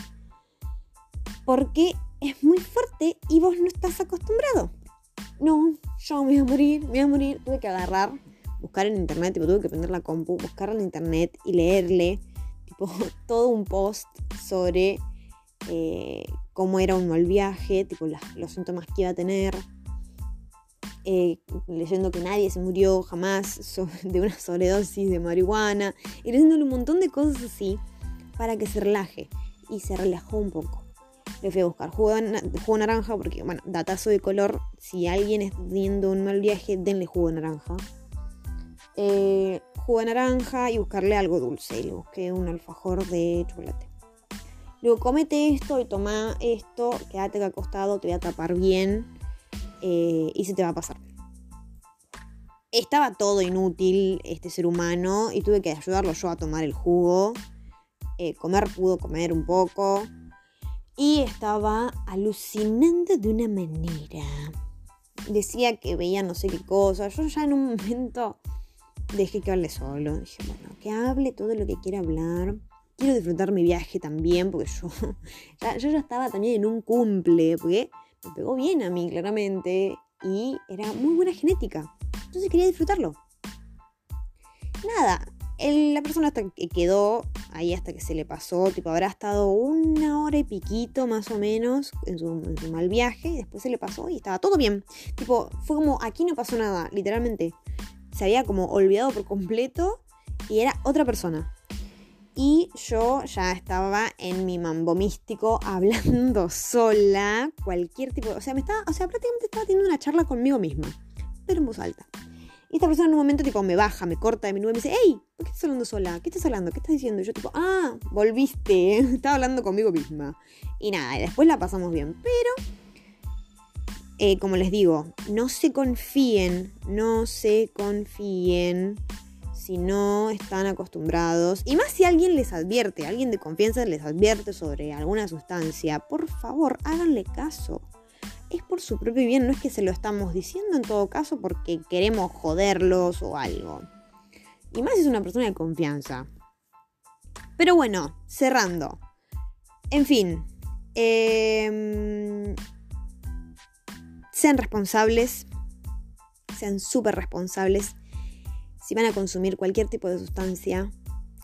Porque es muy fuerte y vos no estás acostumbrado. No, yo me voy a morir, me voy a morir. Tuve que agarrar, buscar en internet, tipo, tuve que prender la compu, buscar en internet y leerle, tipo, todo un post sobre eh, cómo era un mal viaje, tipo, los síntomas que iba a tener eh, leyendo que nadie se murió jamás de una sobredosis de marihuana, y leyéndole un montón de cosas así para que se relaje. Y se relajó un poco. Le fui a buscar jugo, naranja porque, bueno, datazo de color, si alguien está teniendo un mal viaje, denle jugo de naranja. Eh, jugo de naranja y buscarle algo dulce. Y le busqué un alfajor de chocolate. Luego comete esto y toma esto, quédate acostado, te voy a tapar bien eh, y se te va a pasar. Estaba todo inútil este ser humano y tuve que ayudarlo yo a tomar el jugo. Eh, comer pudo comer un poco. Y estaba alucinando de una manera. Decía que veía no sé qué cosa. Yo ya en un momento dejé que hable solo. Dije, bueno, que hable todo lo que quiera hablar. Quiero disfrutar mi viaje también, porque yo yo ya estaba también en un cumple, porque me pegó bien a mí, claramente, y era muy buena genética. Entonces quería disfrutarlo. Nada, la persona hasta que quedó ahí hasta que se le pasó, tipo habrá estado una hora y piquito más o menos en su, en su, mal viaje, y después se le pasó y estaba todo bien. Tipo, fue como aquí no pasó nada, literalmente. Se había como olvidado por completo y era otra persona. Y yo ya estaba en mi mambo místico hablando sola, cualquier tipo, o sea, me estaba, o sea, prácticamente estaba teniendo una charla conmigo misma, pero en voz alta. Y esta persona en un momento tipo me baja, me corta de mi nube y me dice, hey, ¿por qué estás hablando sola? ¿Qué estás hablando? ¿Qué estás diciendo? Y yo tipo, ah, volviste, estaba hablando conmigo misma. Y nada, y después la pasamos bien, pero... Eh, como les digo, no se confíen, no se confíen si no están acostumbrados, y más si alguien les advierte, alguien de confianza les advierte sobre alguna sustancia, por favor, háganle caso. Es por su propio bien, no es que se lo estamos diciendo en todo caso porque queremos joderlos o algo. Y más si es una persona de confianza. Pero bueno, cerrando. En fin. Em, sean responsables. Sean súper responsables si van a consumir cualquier tipo de sustancia,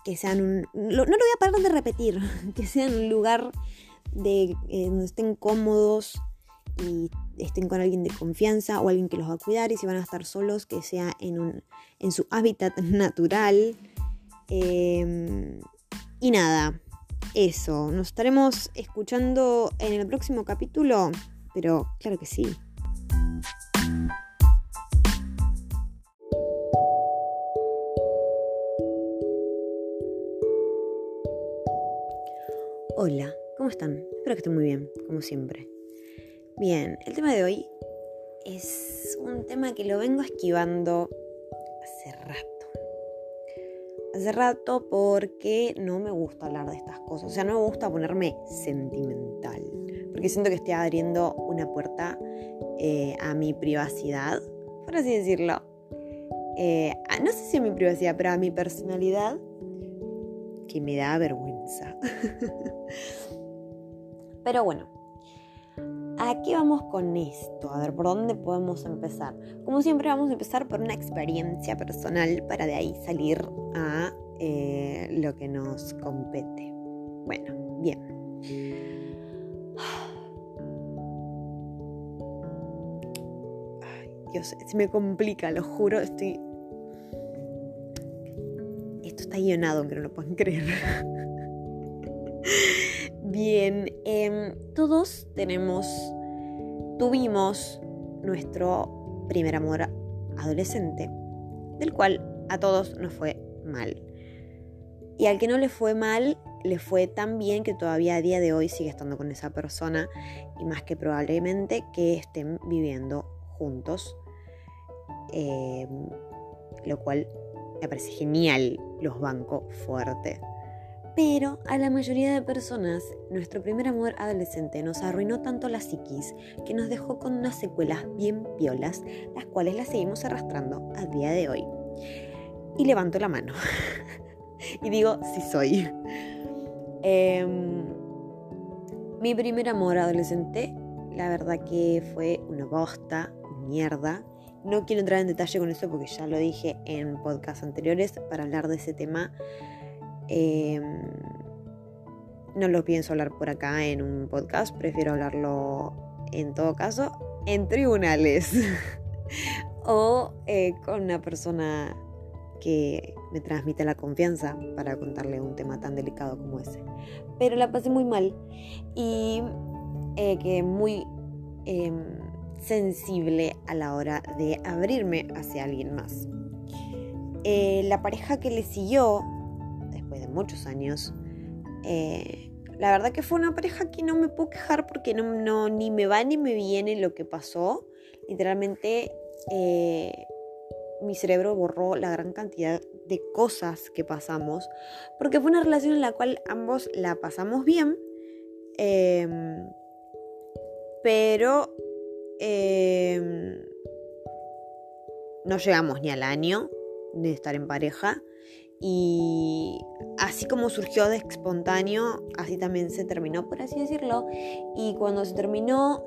que sean un... no lo voy a parar de repetir, que sean un lugar de, eh, donde estén cómodos y estén con alguien de confianza o alguien que los va a cuidar y si van a estar solos, que sea en, un, en su hábitat natural. Em, y nada, eso, nos estaremos escuchando en el próximo capítulo, pero claro que sí. Hola, ¿cómo están? Espero que estén muy bien, como siempre. Bien, el tema de hoy es un tema que lo vengo esquivando hace rato. Hace rato porque no me gusta hablar de estas cosas, o sea, no me gusta ponerme sentimental, porque siento que estoy abriendo una puerta eh, a mi privacidad, por así decirlo. Eh, no sé si a mi privacidad, pero a mi personalidad que me da vergüenza. Pero bueno, ¿A qué vamos con esto? A ver, ¿por dónde podemos empezar? Como siempre vamos a empezar por una experiencia personal para de ahí salir a eh, lo que nos compete. Bueno, bien. Ay, Dios, se me complica, lo juro, estoy... Esto está guionado, aunque no lo puedan creer. Bien, em, todos tenemos, tuvimos nuestro primer amor adolescente, del cual a todos nos fue mal. Y al que no le fue mal, le fue tan bien que todavía a día de hoy sigue estando con esa persona y más que probablemente que estén viviendo juntos. Em, lo cual me parece genial, los banco fuerte. Pero a la mayoría de personas, nuestro primer amor adolescente nos arruinó tanto la psiquis que nos dejó con unas secuelas bien piolas, las cuales las seguimos arrastrando a día de hoy. Y levanto la mano. y digo, sí soy. Em, mi primer amor adolescente, la verdad que fue una bosta, mierda. No quiero entrar en detalle con eso porque ya lo dije en podcasts anteriores para hablar de ese tema. Em, no lo pienso hablar por acá en un podcast, prefiero hablarlo en todo caso en tribunales o eh, con una persona que me transmite la confianza para contarle un tema tan delicado como ese. Pero la pasé muy mal y eh, que muy em, sensible a la hora de abrirme hacia alguien más. Eh, la pareja que le siguió, muchos años, eh, la verdad que fue una pareja que no me puedo quejar porque no, no ni me va ni me viene lo que pasó. Literalmente mi cerebro borró la gran cantidad de cosas que pasamos, porque fue una relación en la cual ambos la pasamos bien, em, pero em, no llegamos ni al año de estar en pareja. Y así como surgió de espontáneo, así también se terminó, por así decirlo. Y cuando se terminó,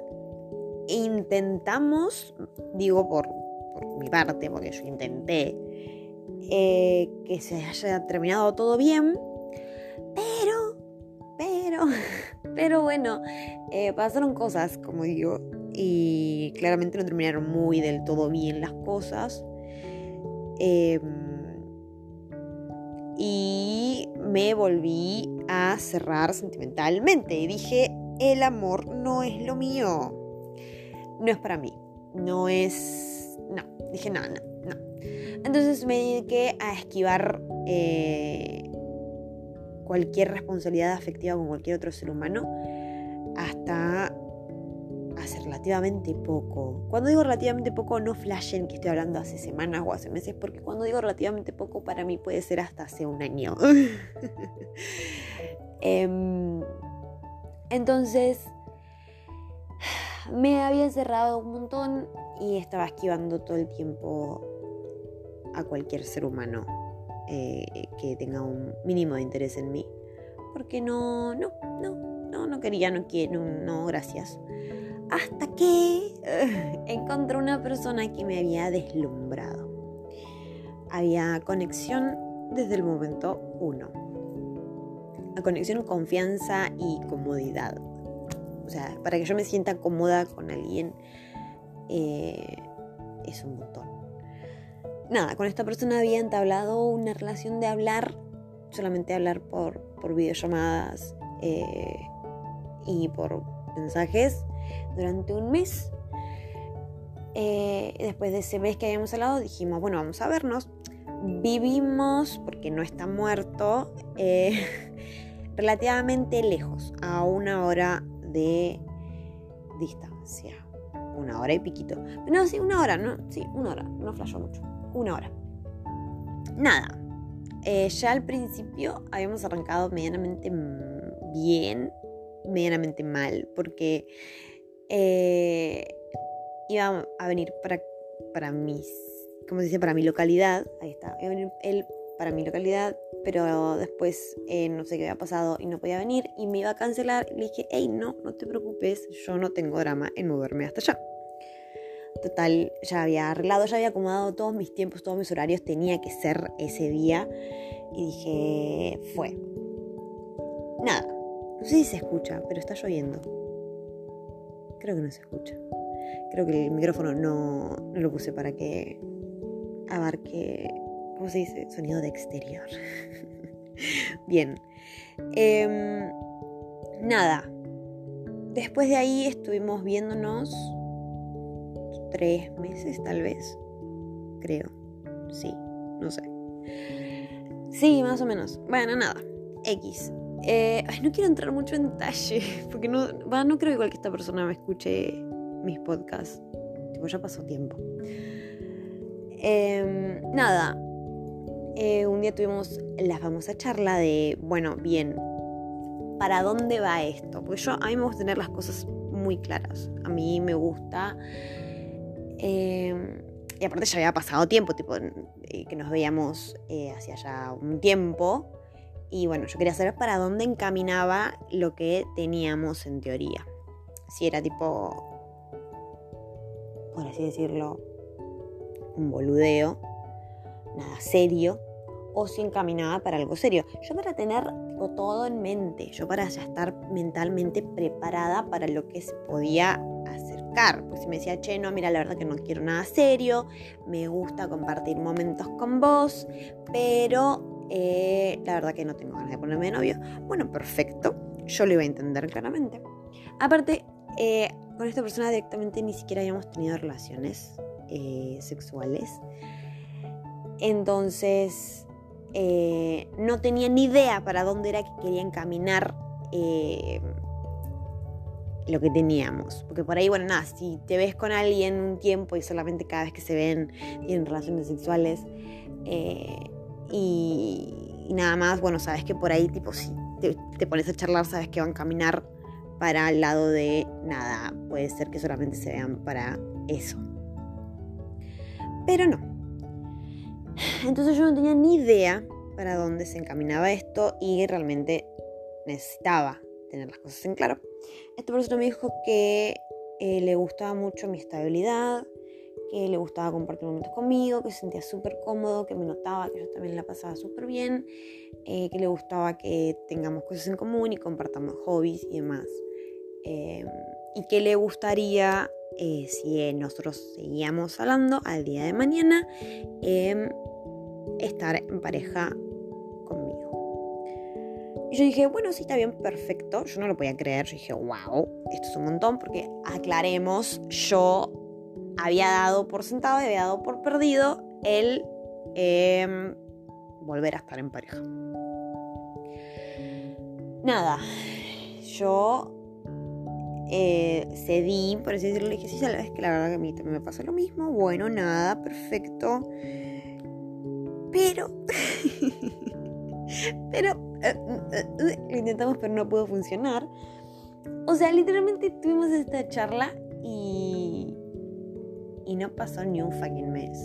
intentamos, digo por, mi parte, porque yo intenté eh, que se haya terminado todo bien, pero, pero, pero bueno, eh, pasaron cosas, como digo, y claramente no terminaron muy del todo bien las cosas. Em, y me volví a cerrar sentimentalmente y dije, el amor no es lo mío, no es para mí, no es no, dije, no, no, no. Entonces me dediqué a esquivar eh, cualquier responsabilidad afectiva con cualquier otro ser humano hasta relativamente poco. Cuando digo relativamente poco, no flashen que estoy hablando hace semanas o hace meses, porque cuando digo relativamente poco, para mí puede ser hasta hace un año. Em, entonces, me había encerrado un montón y estaba esquivando todo el tiempo a cualquier ser humano eh, que tenga un mínimo de interés en mí. Porque no, no, no, no, no quería, no quiero, no, gracias. Hasta que encontré una persona que me había deslumbrado. Había conexión desde el momento uno. La conexión, confianza y comodidad. O sea, para que yo me sienta cómoda con alguien eh, es un montón. Nada, con esta persona había entablado una relación de hablar, solamente hablar por, por videollamadas eh, y por mensajes durante un mes. Eh, después de ese mes que habíamos hablado, dijimos, bueno, vamos a vernos. Vivimos, porque no está muerto, relativamente lejos, a una hora de distancia una hora y piquito. No, sí, una hora, no, sí, una hora, no flashó mucho. Una hora. Nada. Eh, ya al principio habíamos arrancado medianamente bien, medianamente mal, porque eh, iba a venir para, para mis, ¿cómo se dice? Para mi localidad, ahí está, iba a venir él para mi localidad, pero después eh, no sé qué había pasado y no podía venir y me iba a cancelar. Le dije, hey, no, no te preocupes, yo no tengo drama en moverme hasta allá. Total, ya había arreglado, ya había acomodado todos mis tiempos, todos mis horarios, tenía que ser ese día. Y dije, fue. Nada, no sé si se escucha, pero está lloviendo. Creo que no se escucha. Creo que el micrófono no, no lo puse para que abarque, ¿cómo se dice? Sonido de exterior. Bien. Em, nada. Después de ahí estuvimos viéndonos tres meses tal vez. Creo. Sí, no sé. Sí, más o menos. Bueno, nada. X. Eh, no quiero entrar mucho en detalle, porque no, no creo igual que esta persona me escuche mis podcasts. Tipo, ya pasó tiempo. Em, nada, eh, un día tuvimos la famosa charla de, bueno, bien, ¿para dónde va esto? Porque yo, a mí me gusta tener las cosas muy claras. A mí me gusta... Em, y aparte ya había pasado tiempo, tipo, eh, que nos veíamos eh, hacia ya un tiempo. Y bueno, yo quería saber para dónde encaminaba lo que teníamos en teoría. Si era tipo, por así decirlo, un boludeo, nada serio, o si encaminaba para algo serio. Yo para tener todo en mente, yo para ya estar mentalmente preparada para lo que se podía acercar. Pues si me decía, che, no, mira, la verdad que no quiero nada serio, me gusta compartir momentos con vos, pero eh, la verdad que no tengo ganas de ponerme de novio. Bueno, perfecto, yo lo iba a entender claramente. Aparte, eh, con esta persona directamente ni siquiera habíamos tenido relaciones eh, sexuales. Entonces, eh, no tenía ni idea para dónde era que quería encaminar eh, lo que teníamos. Porque por ahí, bueno, nada, si te ves con alguien un tiempo y solamente cada vez que se ven tienen relaciones sexuales y, nada más, bueno, sabes que por ahí, tipo, si te, pones a charlar, sabes que van a caminar para el lado de nada, puede ser que solamente se vean para eso. Pero no. Entonces yo no tenía ni idea para dónde se encaminaba esto y realmente necesitaba tener las cosas en claro. Esta persona me dijo que eh, le gustaba mucho mi estabilidad, que le gustaba compartir momentos conmigo, que se sentía súper cómodo, que me notaba que yo también la pasaba súper bien, eh, que le gustaba que tengamos cosas en común y compartamos hobbies y demás. Eh, y que le gustaría eh, si nosotros seguíamos hablando al día de mañana, em, estar en pareja conmigo. Y yo dije, bueno, sí, está bien, perfecto. Yo no lo podía creer. Yo dije, wow, esto es un montón, porque aclaremos, yo había dado por sentado y había dado por perdido el em, volver a estar en pareja. Nada, yo eh, cedí, por así decirlo, le dije, sí, sabes que la verdad que a mí también me pasa lo mismo. Bueno, nada, perfecto. Pero, pero, eh, eh, lo intentamos, pero no pudo funcionar. O sea, literalmente tuvimos esta charla y, y no pasó ni un fucking mes.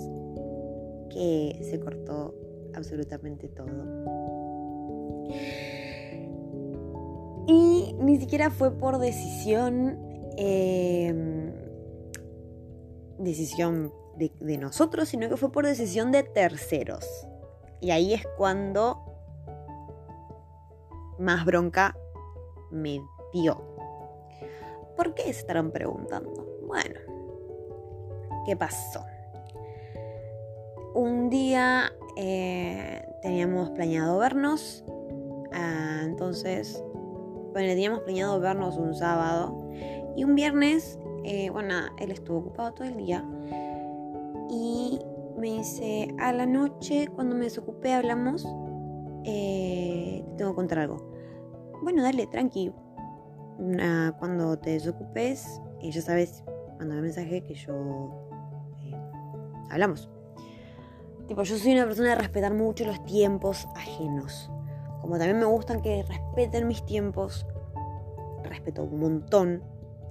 Que se cortó absolutamente todo. Y ni siquiera fue por decisión, em, decisión de, nosotros, sino que fue por decisión de terceros. Y ahí es cuando más bronca me dio. ¿Por qué se estarán preguntando? Bueno, ¿qué pasó? Un día eh, teníamos planeado vernos, ah, entonces bueno, teníamos planeado vernos un sábado y un viernes, eh, bueno, él estuvo ocupado todo el día y me dice, a la noche, cuando me desocupé, hablamos, eh, te tengo que contar algo. Bueno, dale, tranqui. cuando te desocupes, ya sabes, manda un mensaje que yo... hablamos. Tipo, yo soy una persona de respetar mucho los tiempos ajenos. Como también me gustan que respeten mis tiempos, respeto un montón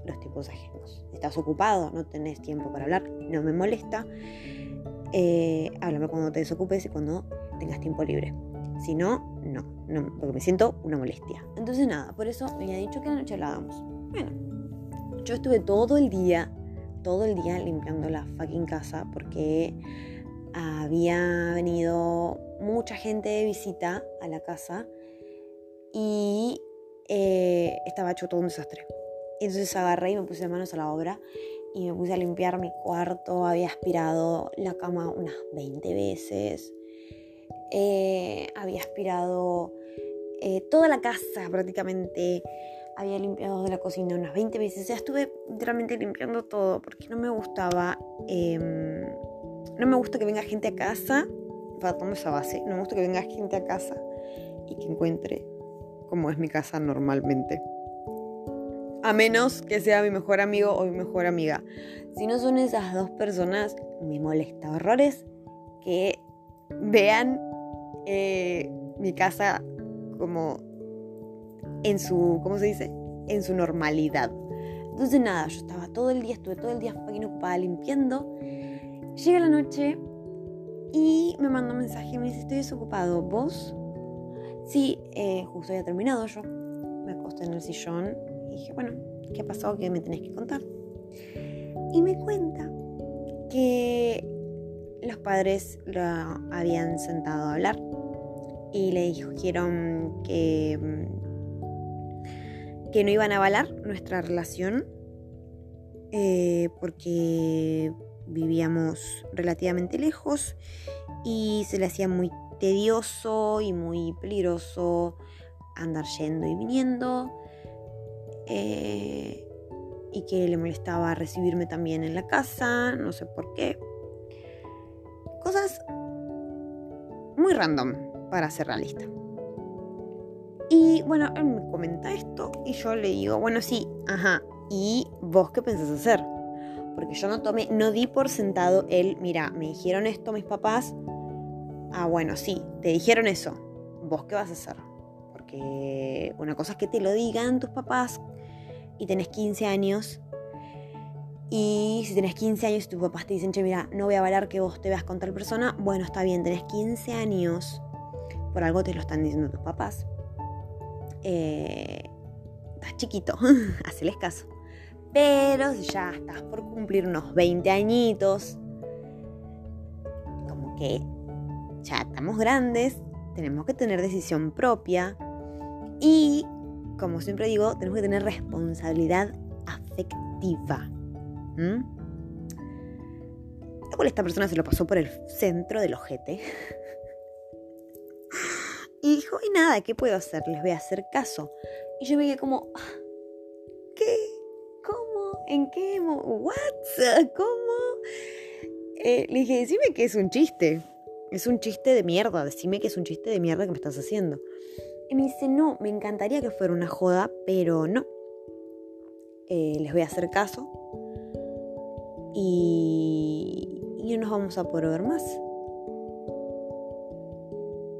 los tiempos ajenos. Estás ocupado, no tenés tiempo para hablar, no me molesta. Eh, háblame cuando te desocupes y cuando tengas tiempo libre. Si no, no, no, porque me siento una molestia. Entonces nada, por eso me había dicho que la noche la hagamos. Bueno, yo estuve todo el día, todo el día limpiando la fucking casa porque había venido mucha gente de visita a la casa y eh, estaba hecho todo un desastre. Entonces agarré y me puse manos a la obra y me puse a limpiar mi cuarto. Había aspirado la cama unas 20 veces. Eh, había aspirado eh, toda la casa prácticamente. Había limpiado la cocina unas 20 veces. O sea, estuve literalmente limpiando todo porque no me gustaba. Em, no me gusta que venga gente a casa. Para tomar esa base. No me gusta que venga gente a casa y que encuentre como es mi casa normalmente. A menos que sea mi mejor amigo o mi mejor amiga. Si no son esas dos personas, me molesta horrores que vean eh, mi casa como en su, ¿cómo se dice? En su normalidad. Entonces nada, yo estaba todo el día, estuve todo el día ocupada limpiando. Llega la noche y me manda un mensaje me dice, estoy desocupado, ¿vos? Sí, eh, justo había terminado yo. Me acosté en el sillón y dije, bueno, ¿qué pasó? ¿Qué me tenés que contar? Y me cuenta que los padres lo habían sentado a hablar y le dijeron que, que no iban a avalar nuestra relación eh, porque vivíamos relativamente lejos y se le hacía muy tedioso y muy peligroso andar yendo y viniendo eh, y que le molestaba recibirme también en la casa, no sé por qué. Cosas muy random para ser realista. Y bueno, él me comenta esto y yo le digo, bueno, sí, ajá, ¿y vos qué pensás hacer? Porque yo no tomé, no di por sentado él, mira, me dijeron esto mis papás. Ah, bueno, sí, te dijeron eso. ¿Vos qué vas a hacer? Porque una cosa es que te lo digan tus papás y tenés 15 años. Y si tenés 15 años y tus papás te dicen, che, mira, no voy a avalar que vos te veas con tal persona, bueno, está bien, tenés 15 años, por algo te lo están diciendo tus papás. Eh, estás chiquito, haceles caso. Pero si ya estás por cumplir unos 20 añitos, como que ya estamos grandes, tenemos que tener decisión propia y como siempre digo, tenemos que tener responsabilidad afectiva. ¿Mm? esta persona se lo pasó por el centro del ojete. y dijo, y nada, ¿qué puedo hacer? Les voy a hacer caso. Y yo me quedé como, ¿qué? ¿Cómo? ¿En qué? ¿What? ¿Cómo? Eh, le dije, decime que es un chiste. Es un chiste de mierda. Decime que es un chiste de mierda que me estás haciendo. Y me dice, no, me encantaría que fuera una joda, pero no. Eh, les voy a hacer caso. Y, y no nos vamos a poder ver más.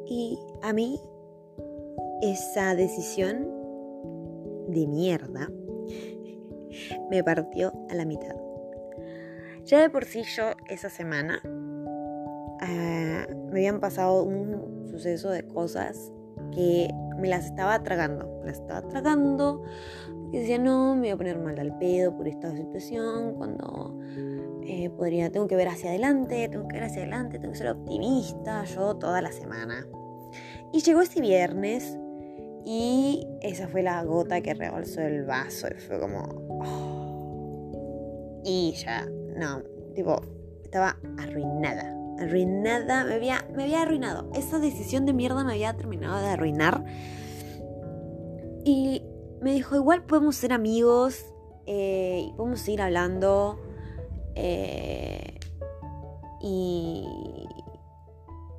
Y a mí esa decisión de mierda me partió a la mitad. Ya de por sí yo esa semana ah, me habían pasado un suceso de cosas que me las estaba tragando, me las estaba tragando, porque decía, no, me voy a poner mal al pedo por esta situación, cuando eh, podría, tengo que ver hacia adelante, tengo que ver hacia adelante, tengo que ser optimista, yo toda la semana. Y llegó ese viernes y esa fue la gota que rebalsó el vaso y fue como... Oh". Y ya, no, tipo, estaba arruinada arruinada, me había, me había arruinado. Esa decisión de mierda me había terminado de arruinar. Y me dijo, igual podemos ser amigos eh, y podemos seguir hablando. Eh, y,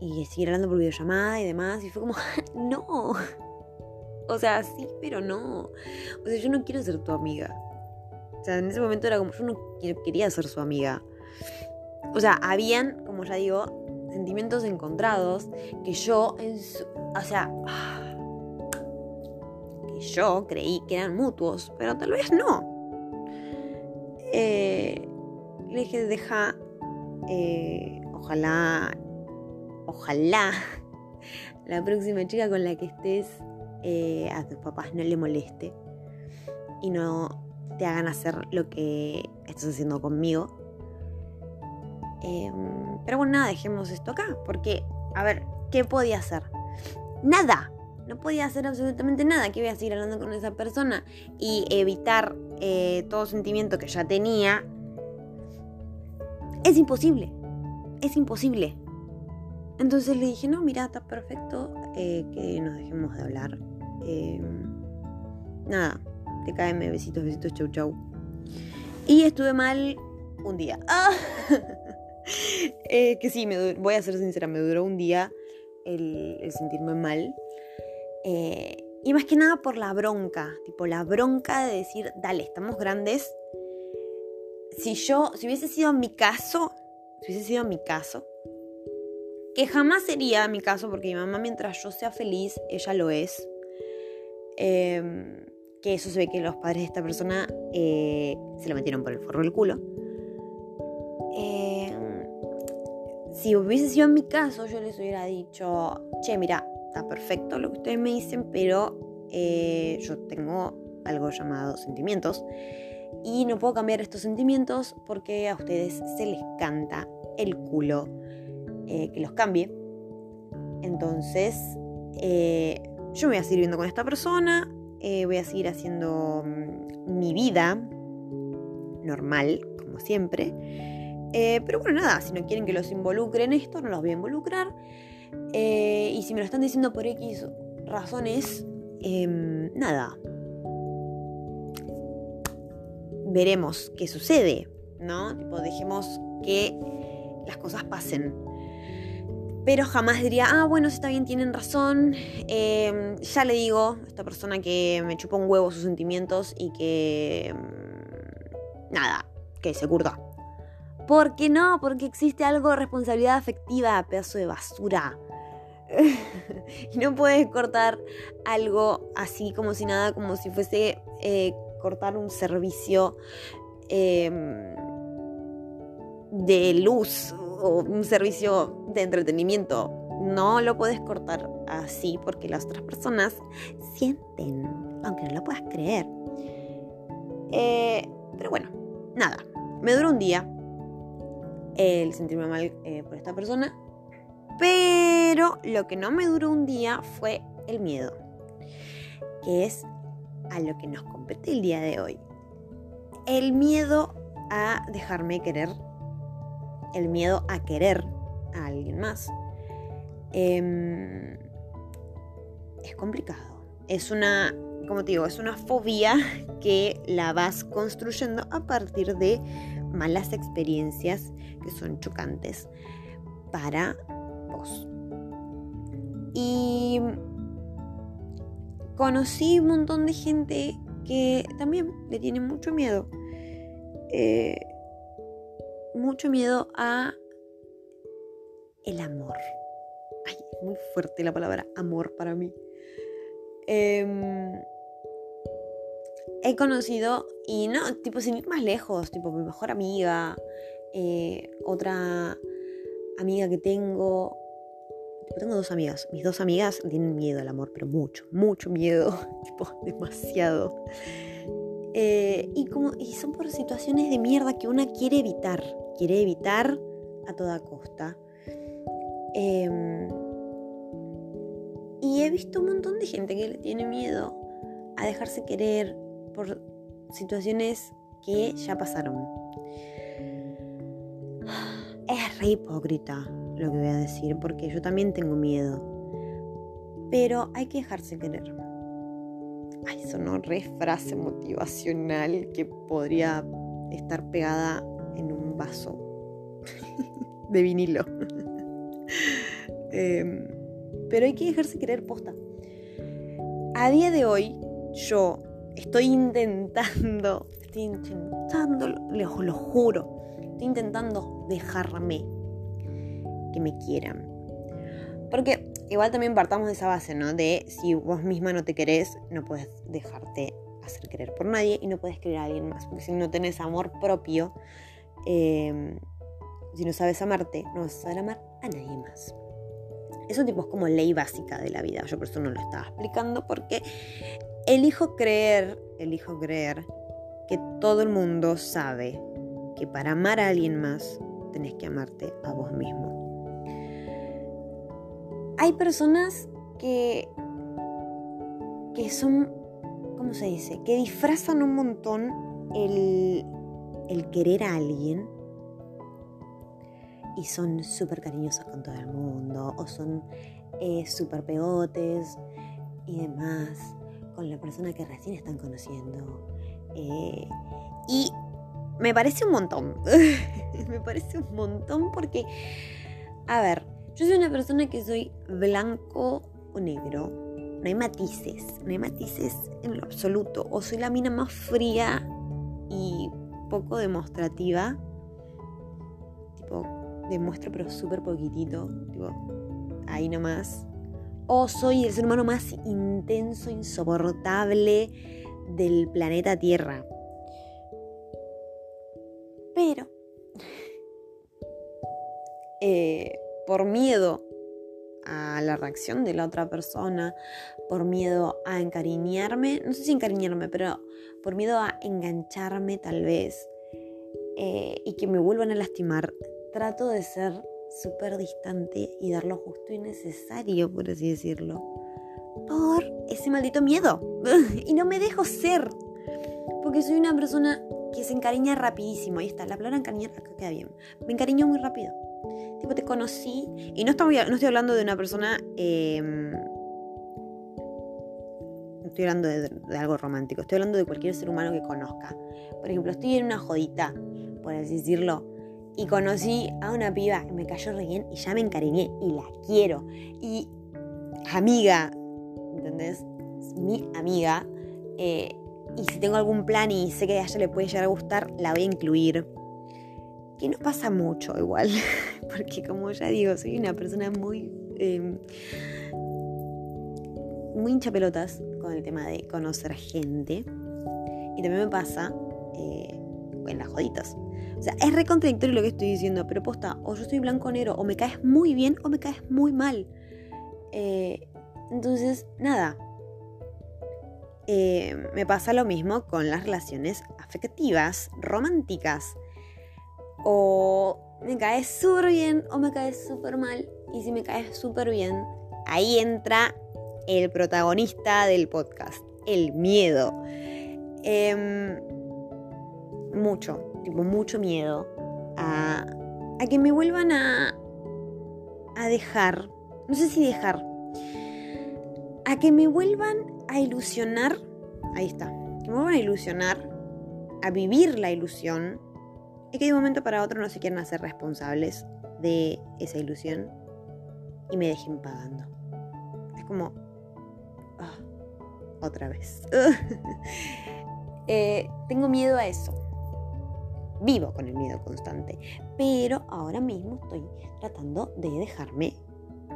y seguir hablando por videollamada y demás. Y fue como, no. O sea, sí, pero no. O sea, yo no quiero ser tu amiga. O sea, en ese momento era como, yo no quería ser su amiga. O sea, habían, como ya digo, sentimientos encontrados que yo, en o sea, que yo creí que eran mutuos, pero tal vez no. Eh, le dije, deja, eh, ojalá, ojalá la próxima chica con la que estés eh, a tus papás no le moleste y no te hagan hacer lo que estás haciendo conmigo. Em, pero bueno, nada, dejemos esto acá, porque, a ver, ¿qué podía hacer? Nada, no podía hacer absolutamente nada. Que iba a seguir hablando con esa persona y evitar eh, todo sentimiento que ya tenía. Es imposible. Es imposible. Entonces le dije, no, mira, está perfecto eh, que nos dejemos de hablar. Em, nada, te caen besitos, besitos, chau, chau. Y estuve mal un día. Eh, que sí, voy a ser sincera, me duró un día el, sentirme mal. Eh, y más que nada por la bronca, tipo la bronca de decir, dale, estamos grandes. Si yo, si hubiese sido mi caso, si hubiese sido mi caso, que jamás sería mi caso porque mi mamá mientras yo sea feliz, ella lo es. Em, que eso se ve que los padres de esta persona eh, se lo metieron por el forro del culo. Em, si hubiese sido mi caso, yo les hubiera dicho, che, mira, está perfecto lo que ustedes me dicen, pero eh, yo tengo algo llamado sentimientos y no puedo cambiar estos sentimientos porque a ustedes se les canta el culo eh, que los cambie. Entonces, eh, yo me voy a seguir viendo con esta persona, eh, voy a seguir haciendo mm, mi vida normal, como siempre. pero bueno, nada, si no quieren que los involucre en esto, no los voy a involucrar. y si me lo están diciendo por X razones, em, nada. Veremos qué sucede, ¿no? Tipo, dejemos que las cosas pasen. Pero jamás diría, ah, bueno, si está bien, tienen razón. Em, ya le digo a esta persona que me chupa un huevo sus sentimientos y que... Em, nada, que se curta. ¿Por qué no? Porque existe algo de responsabilidad afectiva, pedazo de basura. y no puedes cortar algo así como si nada, como si fuese eh, cortar un servicio em, de luz o un servicio de entretenimiento. No lo puedes cortar así porque las otras personas sienten, aunque no lo puedas creer. Eh, pero bueno, nada, me duró un día el sentirme mal eh, por esta persona, pero lo que no me duró un día fue el miedo, que es a lo que nos compete el día de hoy. El miedo a dejarme querer el miedo a querer a alguien más. Em, es complicado. Es una, como te digo, es una fobia que la vas construyendo a partir de malas experiencias que son chocantes para vos. Y conocí un montón de gente que también le tiene mucho miedo. Eh, mucho miedo a el amor. Ay, es muy fuerte la palabra amor para mí. Em, he conocido, y no, tipo sin ir más lejos, tipo mi mejor amiga, eh, otra amiga que tengo. Tengo dos amigas. Mis dos amigas tienen miedo al amor, pero mucho, mucho miedo. tipo, demasiado. Eh, y, como, y son por situaciones de mierda que una quiere evitar quiere evitar a toda costa. Em, y he visto un montón de gente que le tiene miedo a dejarse querer por situaciones que ya pasaron. Es re hipócrita lo que voy a decir, porque yo también tengo miedo. Pero hay que dejarse querer. Ay, sonó re frase motivacional que podría estar pegada en un vaso de vinilo. Em, pero hay que dejarse querer posta. A día de hoy, yo estoy intentando, estoy intentando, lo, lo juro, estoy intentando dejarme que me quieran. Porque igual también partamos de esa base, ¿no? De si vos misma no te querés, no puedes dejarte hacer querer por nadie y no puedes querer a alguien más. Porque si no tenés amor propio, Em, si no sabes amarte, no vas a saber amar a nadie más. Eso tipo es como ley básica de la vida. Yo por eso no lo estaba explicando porque elijo creer, elijo creer que todo el mundo sabe que para amar a alguien más tenés que amarte a vos mismo. Hay personas que que son, ¿cómo se dice? Que disfrazan un montón el, el querer a alguien y son súper cariñosos con todo el mundo o son eh, súper pegotes y demás con la persona que recién están conociendo. Eh, y me parece un montón. me parece un montón porque, a ver, yo soy una persona que soy blanco o negro. No hay matices, no hay matices en lo absoluto. O soy la mina más fría y poco demostrativa. Tipo, demuestro pero súper poquitito. Tipo, ahí nomás. O soy el ser humano más intenso, insoportable del planeta Tierra. Pero, eh, por miedo a la reacción de la otra persona, por miedo a encariñarme, no sé si encariñarme, pero por miedo a engancharme tal vez eh, y que me vuelvan a lastimar, trato de ser súper distante y dar lo justo y necesario, por así decirlo, por ese maldito miedo. y no me dejo ser, porque soy una persona que se encariña rapidísimo. Ahí está, la palabra encariñar acá queda bien. Me encariño muy rápido. Tipo, te conocí. Y no estoy, hablando de una persona. Em, no estoy hablando de, de, algo romántico. Estoy hablando de cualquier ser humano que conozca. Por ejemplo, estoy en una jodita, por así decirlo. Y conocí a una piba que me cayó re bien y ya me encariñé y la quiero. Y amiga, ¿entendés? Mi amiga. Eh, y si tengo algún plan y sé que a ella le puede llegar a gustar, la voy a incluir. Que no pasa mucho igual, porque como ya digo, soy una persona muy... Eh, muy hincha pelotas con el tema de conocer gente. Y también me pasa eh, en las joditas. O sea, es re contradictorio lo que estoy diciendo, pero posta, o yo soy blanco o negro, o me caes muy bien o me caes muy mal. Eh, entonces, nada. Eh, me pasa lo mismo con las relaciones afectivas, románticas. O me caes súper bien o me caes súper mal. Y si me caes súper bien, ahí entra el protagonista del podcast, el miedo. Eh, mucho, tipo mucho miedo a, a que me vuelvan a, a dejar, no sé si dejar, a que me vuelvan a ilusionar, ahí está, que me vuelvan a ilusionar, a vivir la ilusión, y que de un momento para otro no se quieran hacer responsables de esa ilusión y me dejen pagando. Es como, ah, otra vez. eh, tengo miedo a eso vivo con el miedo constante, pero ahora mismo estoy tratando de dejarme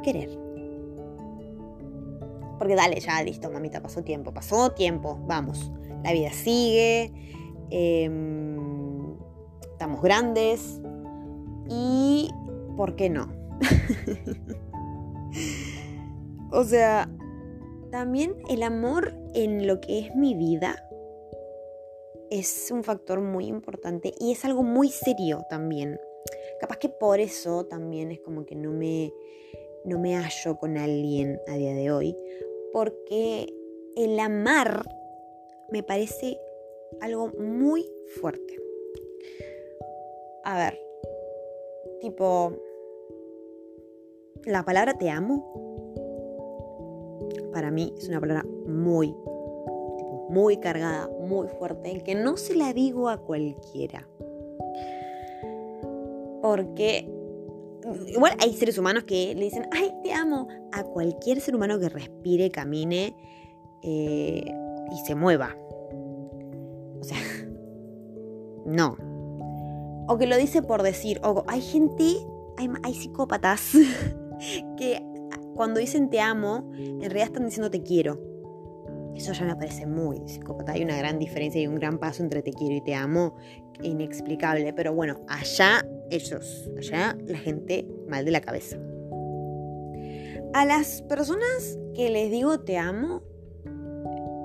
querer. Porque dale, ya listo, mamita, pasó tiempo, pasó tiempo, vamos, la vida sigue, em, estamos grandes y, ¿por qué no? o sea, también el amor en lo que es mi vida es un factor muy importante y es algo muy serio también. Capaz que por eso también es como que no me, no me hallo con alguien a día de hoy, porque el amar me parece algo muy fuerte. A ver, tipo, la palabra te amo para mí es una palabra muy muy cargada, muy fuerte, que no se la digo a cualquiera. Porque igual hay seres humanos que le dicen, ay, te amo, a cualquier ser humano que respire, camine eh, y se mueva. O sea, no. O que lo dice por decir, o hay gente, hay, hay psicópatas que cuando dicen te amo, en realidad están diciendo te quiero. Eso ya me parece muy psicópata. Hay una gran diferencia y un gran paso entre te quiero y te amo, inexplicable. Pero bueno, allá ellos, allá la gente mal de la cabeza. A las personas que les digo te amo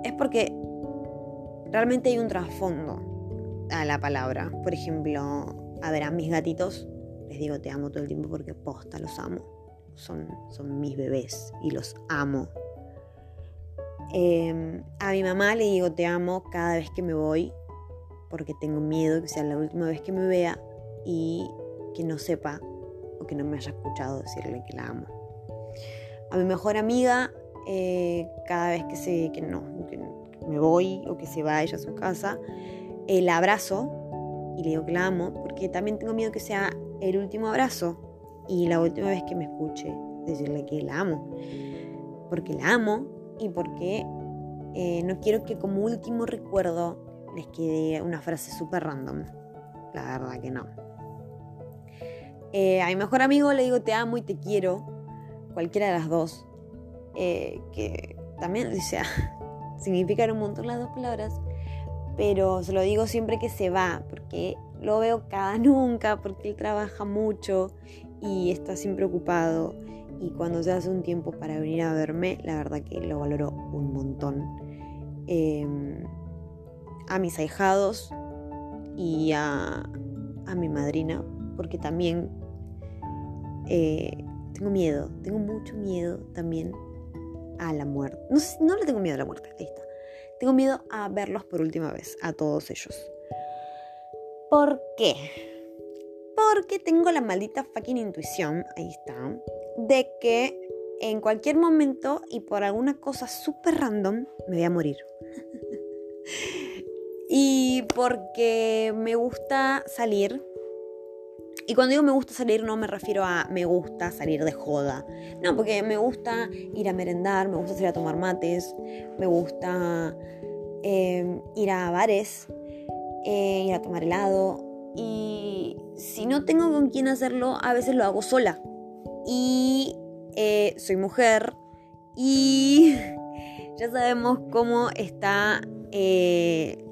es porque realmente hay un trasfondo a la palabra. Por ejemplo, a ver, a mis gatitos les digo te amo todo el tiempo porque posta, los amo. Son, son mis bebés y los amo. Em, a mi mamá le digo te amo cada vez que me voy porque tengo miedo que sea la última vez que me vea y que no sepa o que no me haya escuchado decirle que la amo. A mi mejor amiga, eh, cada vez que, se, que no, me voy o que se vaya a su casa, la abrazo y le digo que la amo, porque también tengo miedo que sea el último abrazo y la última vez que me escuche decirle que la amo. Porque la amo y porque eh, no quiero que como último recuerdo les quede una frase súper random. La verdad que no. Eh, a mi mejor amigo le digo te amo y te quiero, cualquiera de las dos, eh, que también, o sea, significan un montón las dos palabras, pero se lo digo siempre que se va, porque lo veo cada nunca, porque él trabaja mucho y está siempre ocupado. Y cuando se hace un tiempo para venir a verme, la verdad que lo valoro un montón. Em, a mis ahijados y a, a mi madrina, porque también eh, tengo miedo, tengo mucho miedo también a la muerte. No, no le tengo miedo a la muerte, ahí está. Tengo miedo a verlos por última vez, a todos ellos. ¿Por qué? Porque tengo la maldita fucking intuición, ahí está, de que en cualquier momento y por alguna cosa súper random me voy a morir. y porque me gusta salir y cuando digo me gusta salir no me refiero a me gusta salir de joda. No, porque me gusta ir a merendar, me gusta salir a tomar mates, me gusta em, ir a bares, eh, ir a tomar helado. Y si no tengo con quién hacerlo, a veces lo hago sola. Y eh, soy mujer y ya sabemos cómo está eh,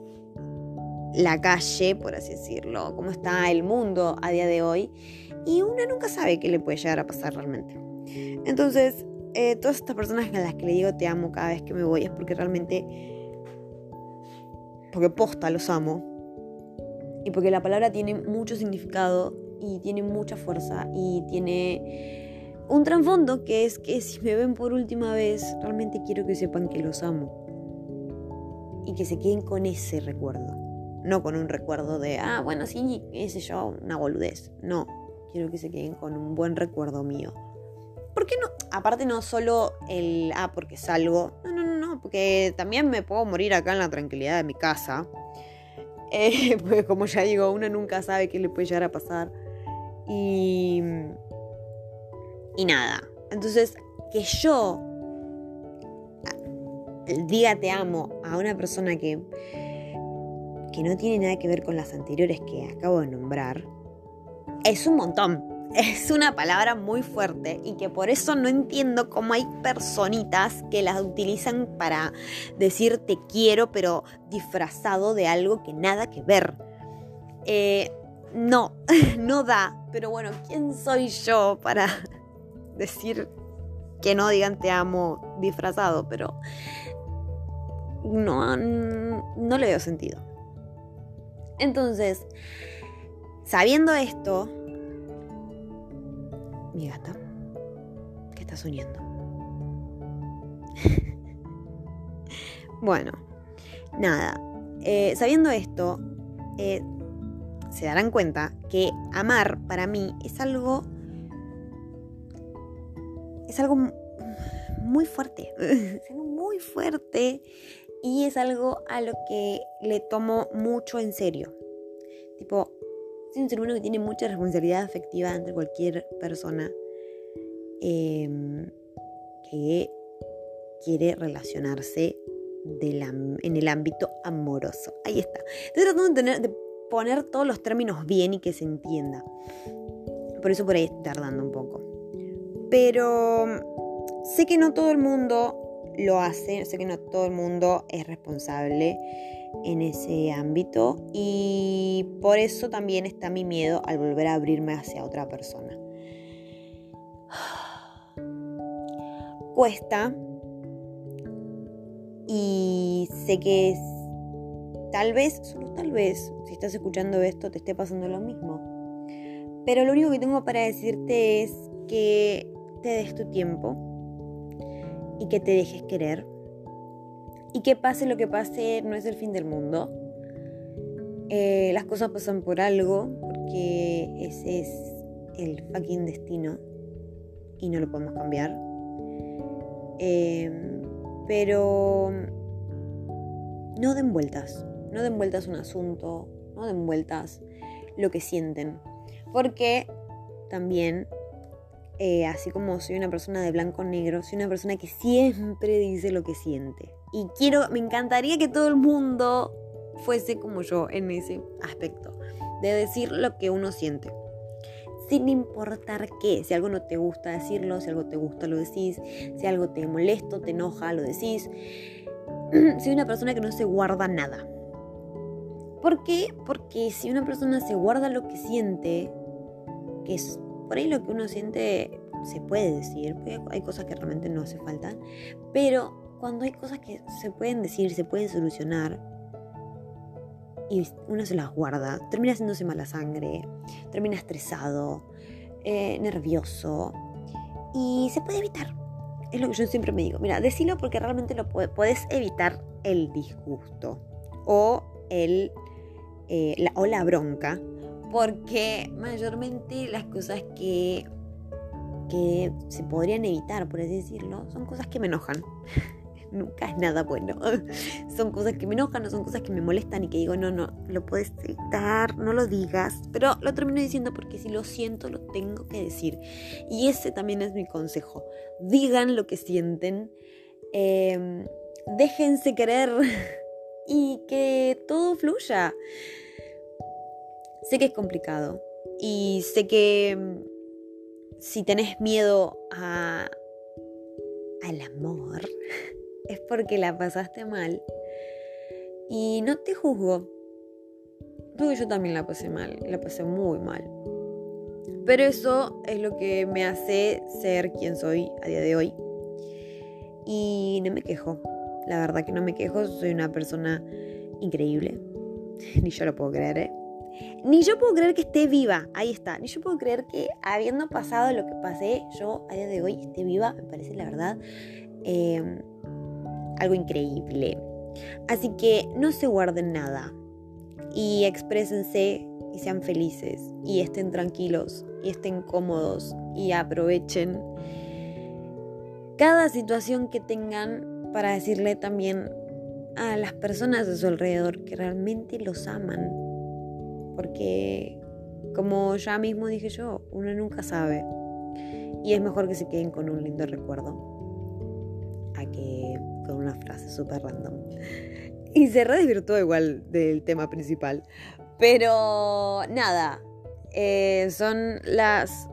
la calle, por así decirlo, cómo está el mundo a día de hoy, y uno nunca sabe qué le puede llegar a pasar realmente. Entonces, eh, todas estas personas a las que le digo te amo cada vez que me voy es porque realmente, porque posta los amo, y porque la palabra tiene mucho significado y tiene mucha fuerza y tiene un trasfondo que es que si me ven por última vez, realmente quiero que sepan que los amo y que se queden con ese recuerdo. No con un recuerdo de, ah, bueno, sí, ese yo, una boludez. No, quiero que se queden con un buen recuerdo mío. ¿Por qué no? Aparte no solo el, ah, porque salgo. No, no, no, no, porque también me puedo morir acá en la tranquilidad de mi casa. Eh, pues como ya digo, uno nunca sabe qué le puede llegar a pasar. Y... Y nada. Entonces, que yo diga te amo a una persona que que no tiene nada que ver con las anteriores que acabo de nombrar, es un montón. Es una palabra muy fuerte y que por eso no entiendo cómo hay personitas que las utilizan para decir te quiero, pero disfrazado de algo que nada que ver. Eh, no, no da. Pero bueno, ¿quién soy yo para decir que no digan te amo disfrazado? Pero no, no le veo sentido. Entonces, sabiendo esto, mi gata, ¿qué está soñando? bueno, nada, eh, sabiendo esto, eh, se darán cuenta que amar para mí es algo. Es algo muy fuerte. es algo muy fuerte y es algo a lo que le tomo mucho en serio. Tipo, soy un ser humano que tiene mucha responsabilidad afectiva entre cualquier persona em, que quiere relacionarse en el ámbito amoroso. Ahí está. Estoy tratando de, de poner todos los términos bien y que se entienda. Por eso por ahí estoy tardando un poco. Pero sé que no todo el mundo lo hace, sé que no todo el mundo es responsable en ese ámbito y por eso también está mi miedo al volver a abrirme hacia otra persona. cuesta y sé que tal vez, solo tal vez, si estás escuchando esto te esté pasando lo mismo. Pero lo único que tengo para decirte es que te des tu tiempo y que te dejes querer. Y que pase lo que pase, no es el fin del mundo. Eh, las cosas pasan por algo, porque ese es el fucking destino y no lo podemos cambiar. Em, pero no den vueltas, no den vueltas un asunto, no den vueltas lo que sienten. Porque también, eh, así como soy una persona de blanco negro, soy una persona que siempre dice lo que siente. Y quiero, me encantaría que todo el mundo fuese como yo en ese aspecto, de decir lo que uno siente sin importar qué. Si algo no te gusta decirlo, si algo te gusta lo decís, si algo te molesta, te enoja, lo decís. Soy una persona que no se guarda nada. ¿Por qué? Porque si una persona se guarda lo que siente, que es por ahí lo que uno siente se puede decir, hay cosas que realmente no hace falta, pero cuando hay cosas que se pueden decir, se pueden solucionar, y uno se las guarda, termina haciéndose mala sangre, termina estresado, eh, nervioso y se puede evitar. Es lo que yo siempre me digo. Mira, decilo porque realmente lo puedes evitar el disgusto o, el, eh, o la bronca, porque mayormente las cosas que, que se podrían evitar, por así decirlo, son cosas que me enojan nunca es nada bueno. son cosas que me enojan, no son cosas que me molestan y que digo, no, no, lo puedes evitar, no lo digas. Pero lo termino diciendo porque si lo siento, lo tengo que decir. Y ese también es mi consejo. Digan lo que sienten. Em, déjense querer y que todo fluya. Sé que es complicado y sé que em, si tenés miedo a, al amor, es porque la pasaste mal y no te juzgo. Porque yo también la pasé mal, la pasé muy mal. Pero eso es lo que me hace ser quien soy a día de hoy. Y no me quejo. La verdad que no me quejo, soy una persona increíble. Ni yo lo puedo creer, ¿eh? Ni yo puedo creer que esté viva, ahí está. Ni yo puedo creer que habiendo pasado lo que pasé, yo a día de hoy esté viva, me parece la verdad. Eh, algo increíble. Así que no se guarden nada y exprésense y sean felices y estén tranquilos y estén cómodos y aprovechen cada situación que tengan para decirle también a las personas de su alrededor que realmente los aman. Porque, como ya mismo dije yo, uno nunca sabe. Y es mejor que se queden con un lindo recuerdo a que con una frase súper random. Y se redesvirtuó igual del tema principal. Pero nada, eh, son las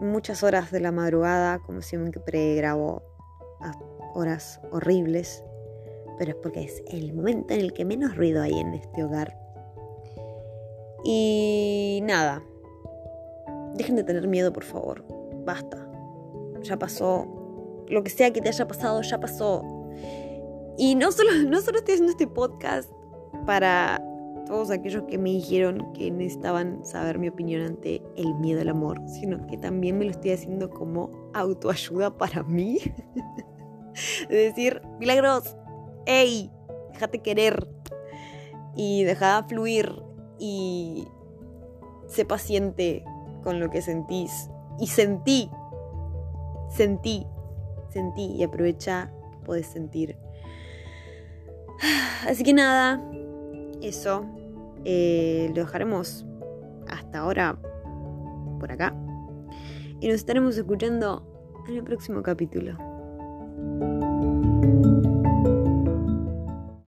muchas horas de la madrugada, como siempre grabo horas horribles, pero es porque es el momento en el que menos ruido hay en este hogar. Y nada, dejen de tener miedo, por favor. Basta. Ya pasó lo que sea que te haya pasado ya pasó. Y no solo, no solo estoy haciendo este podcast para todos aquellos que me dijeron que necesitaban saber mi opinión ante el miedo al amor, sino que también me lo estoy haciendo como autoayuda para mí. de decir, milagros, hey, déjate querer y deja fluir y sé paciente con lo que sentís. Y sentí, sentí sentí y aprovecha puedes sentir. Así que nada, eso. Eh, lo dejaremos hasta ahora por acá. Y nos estaremos escuchando en el próximo capítulo.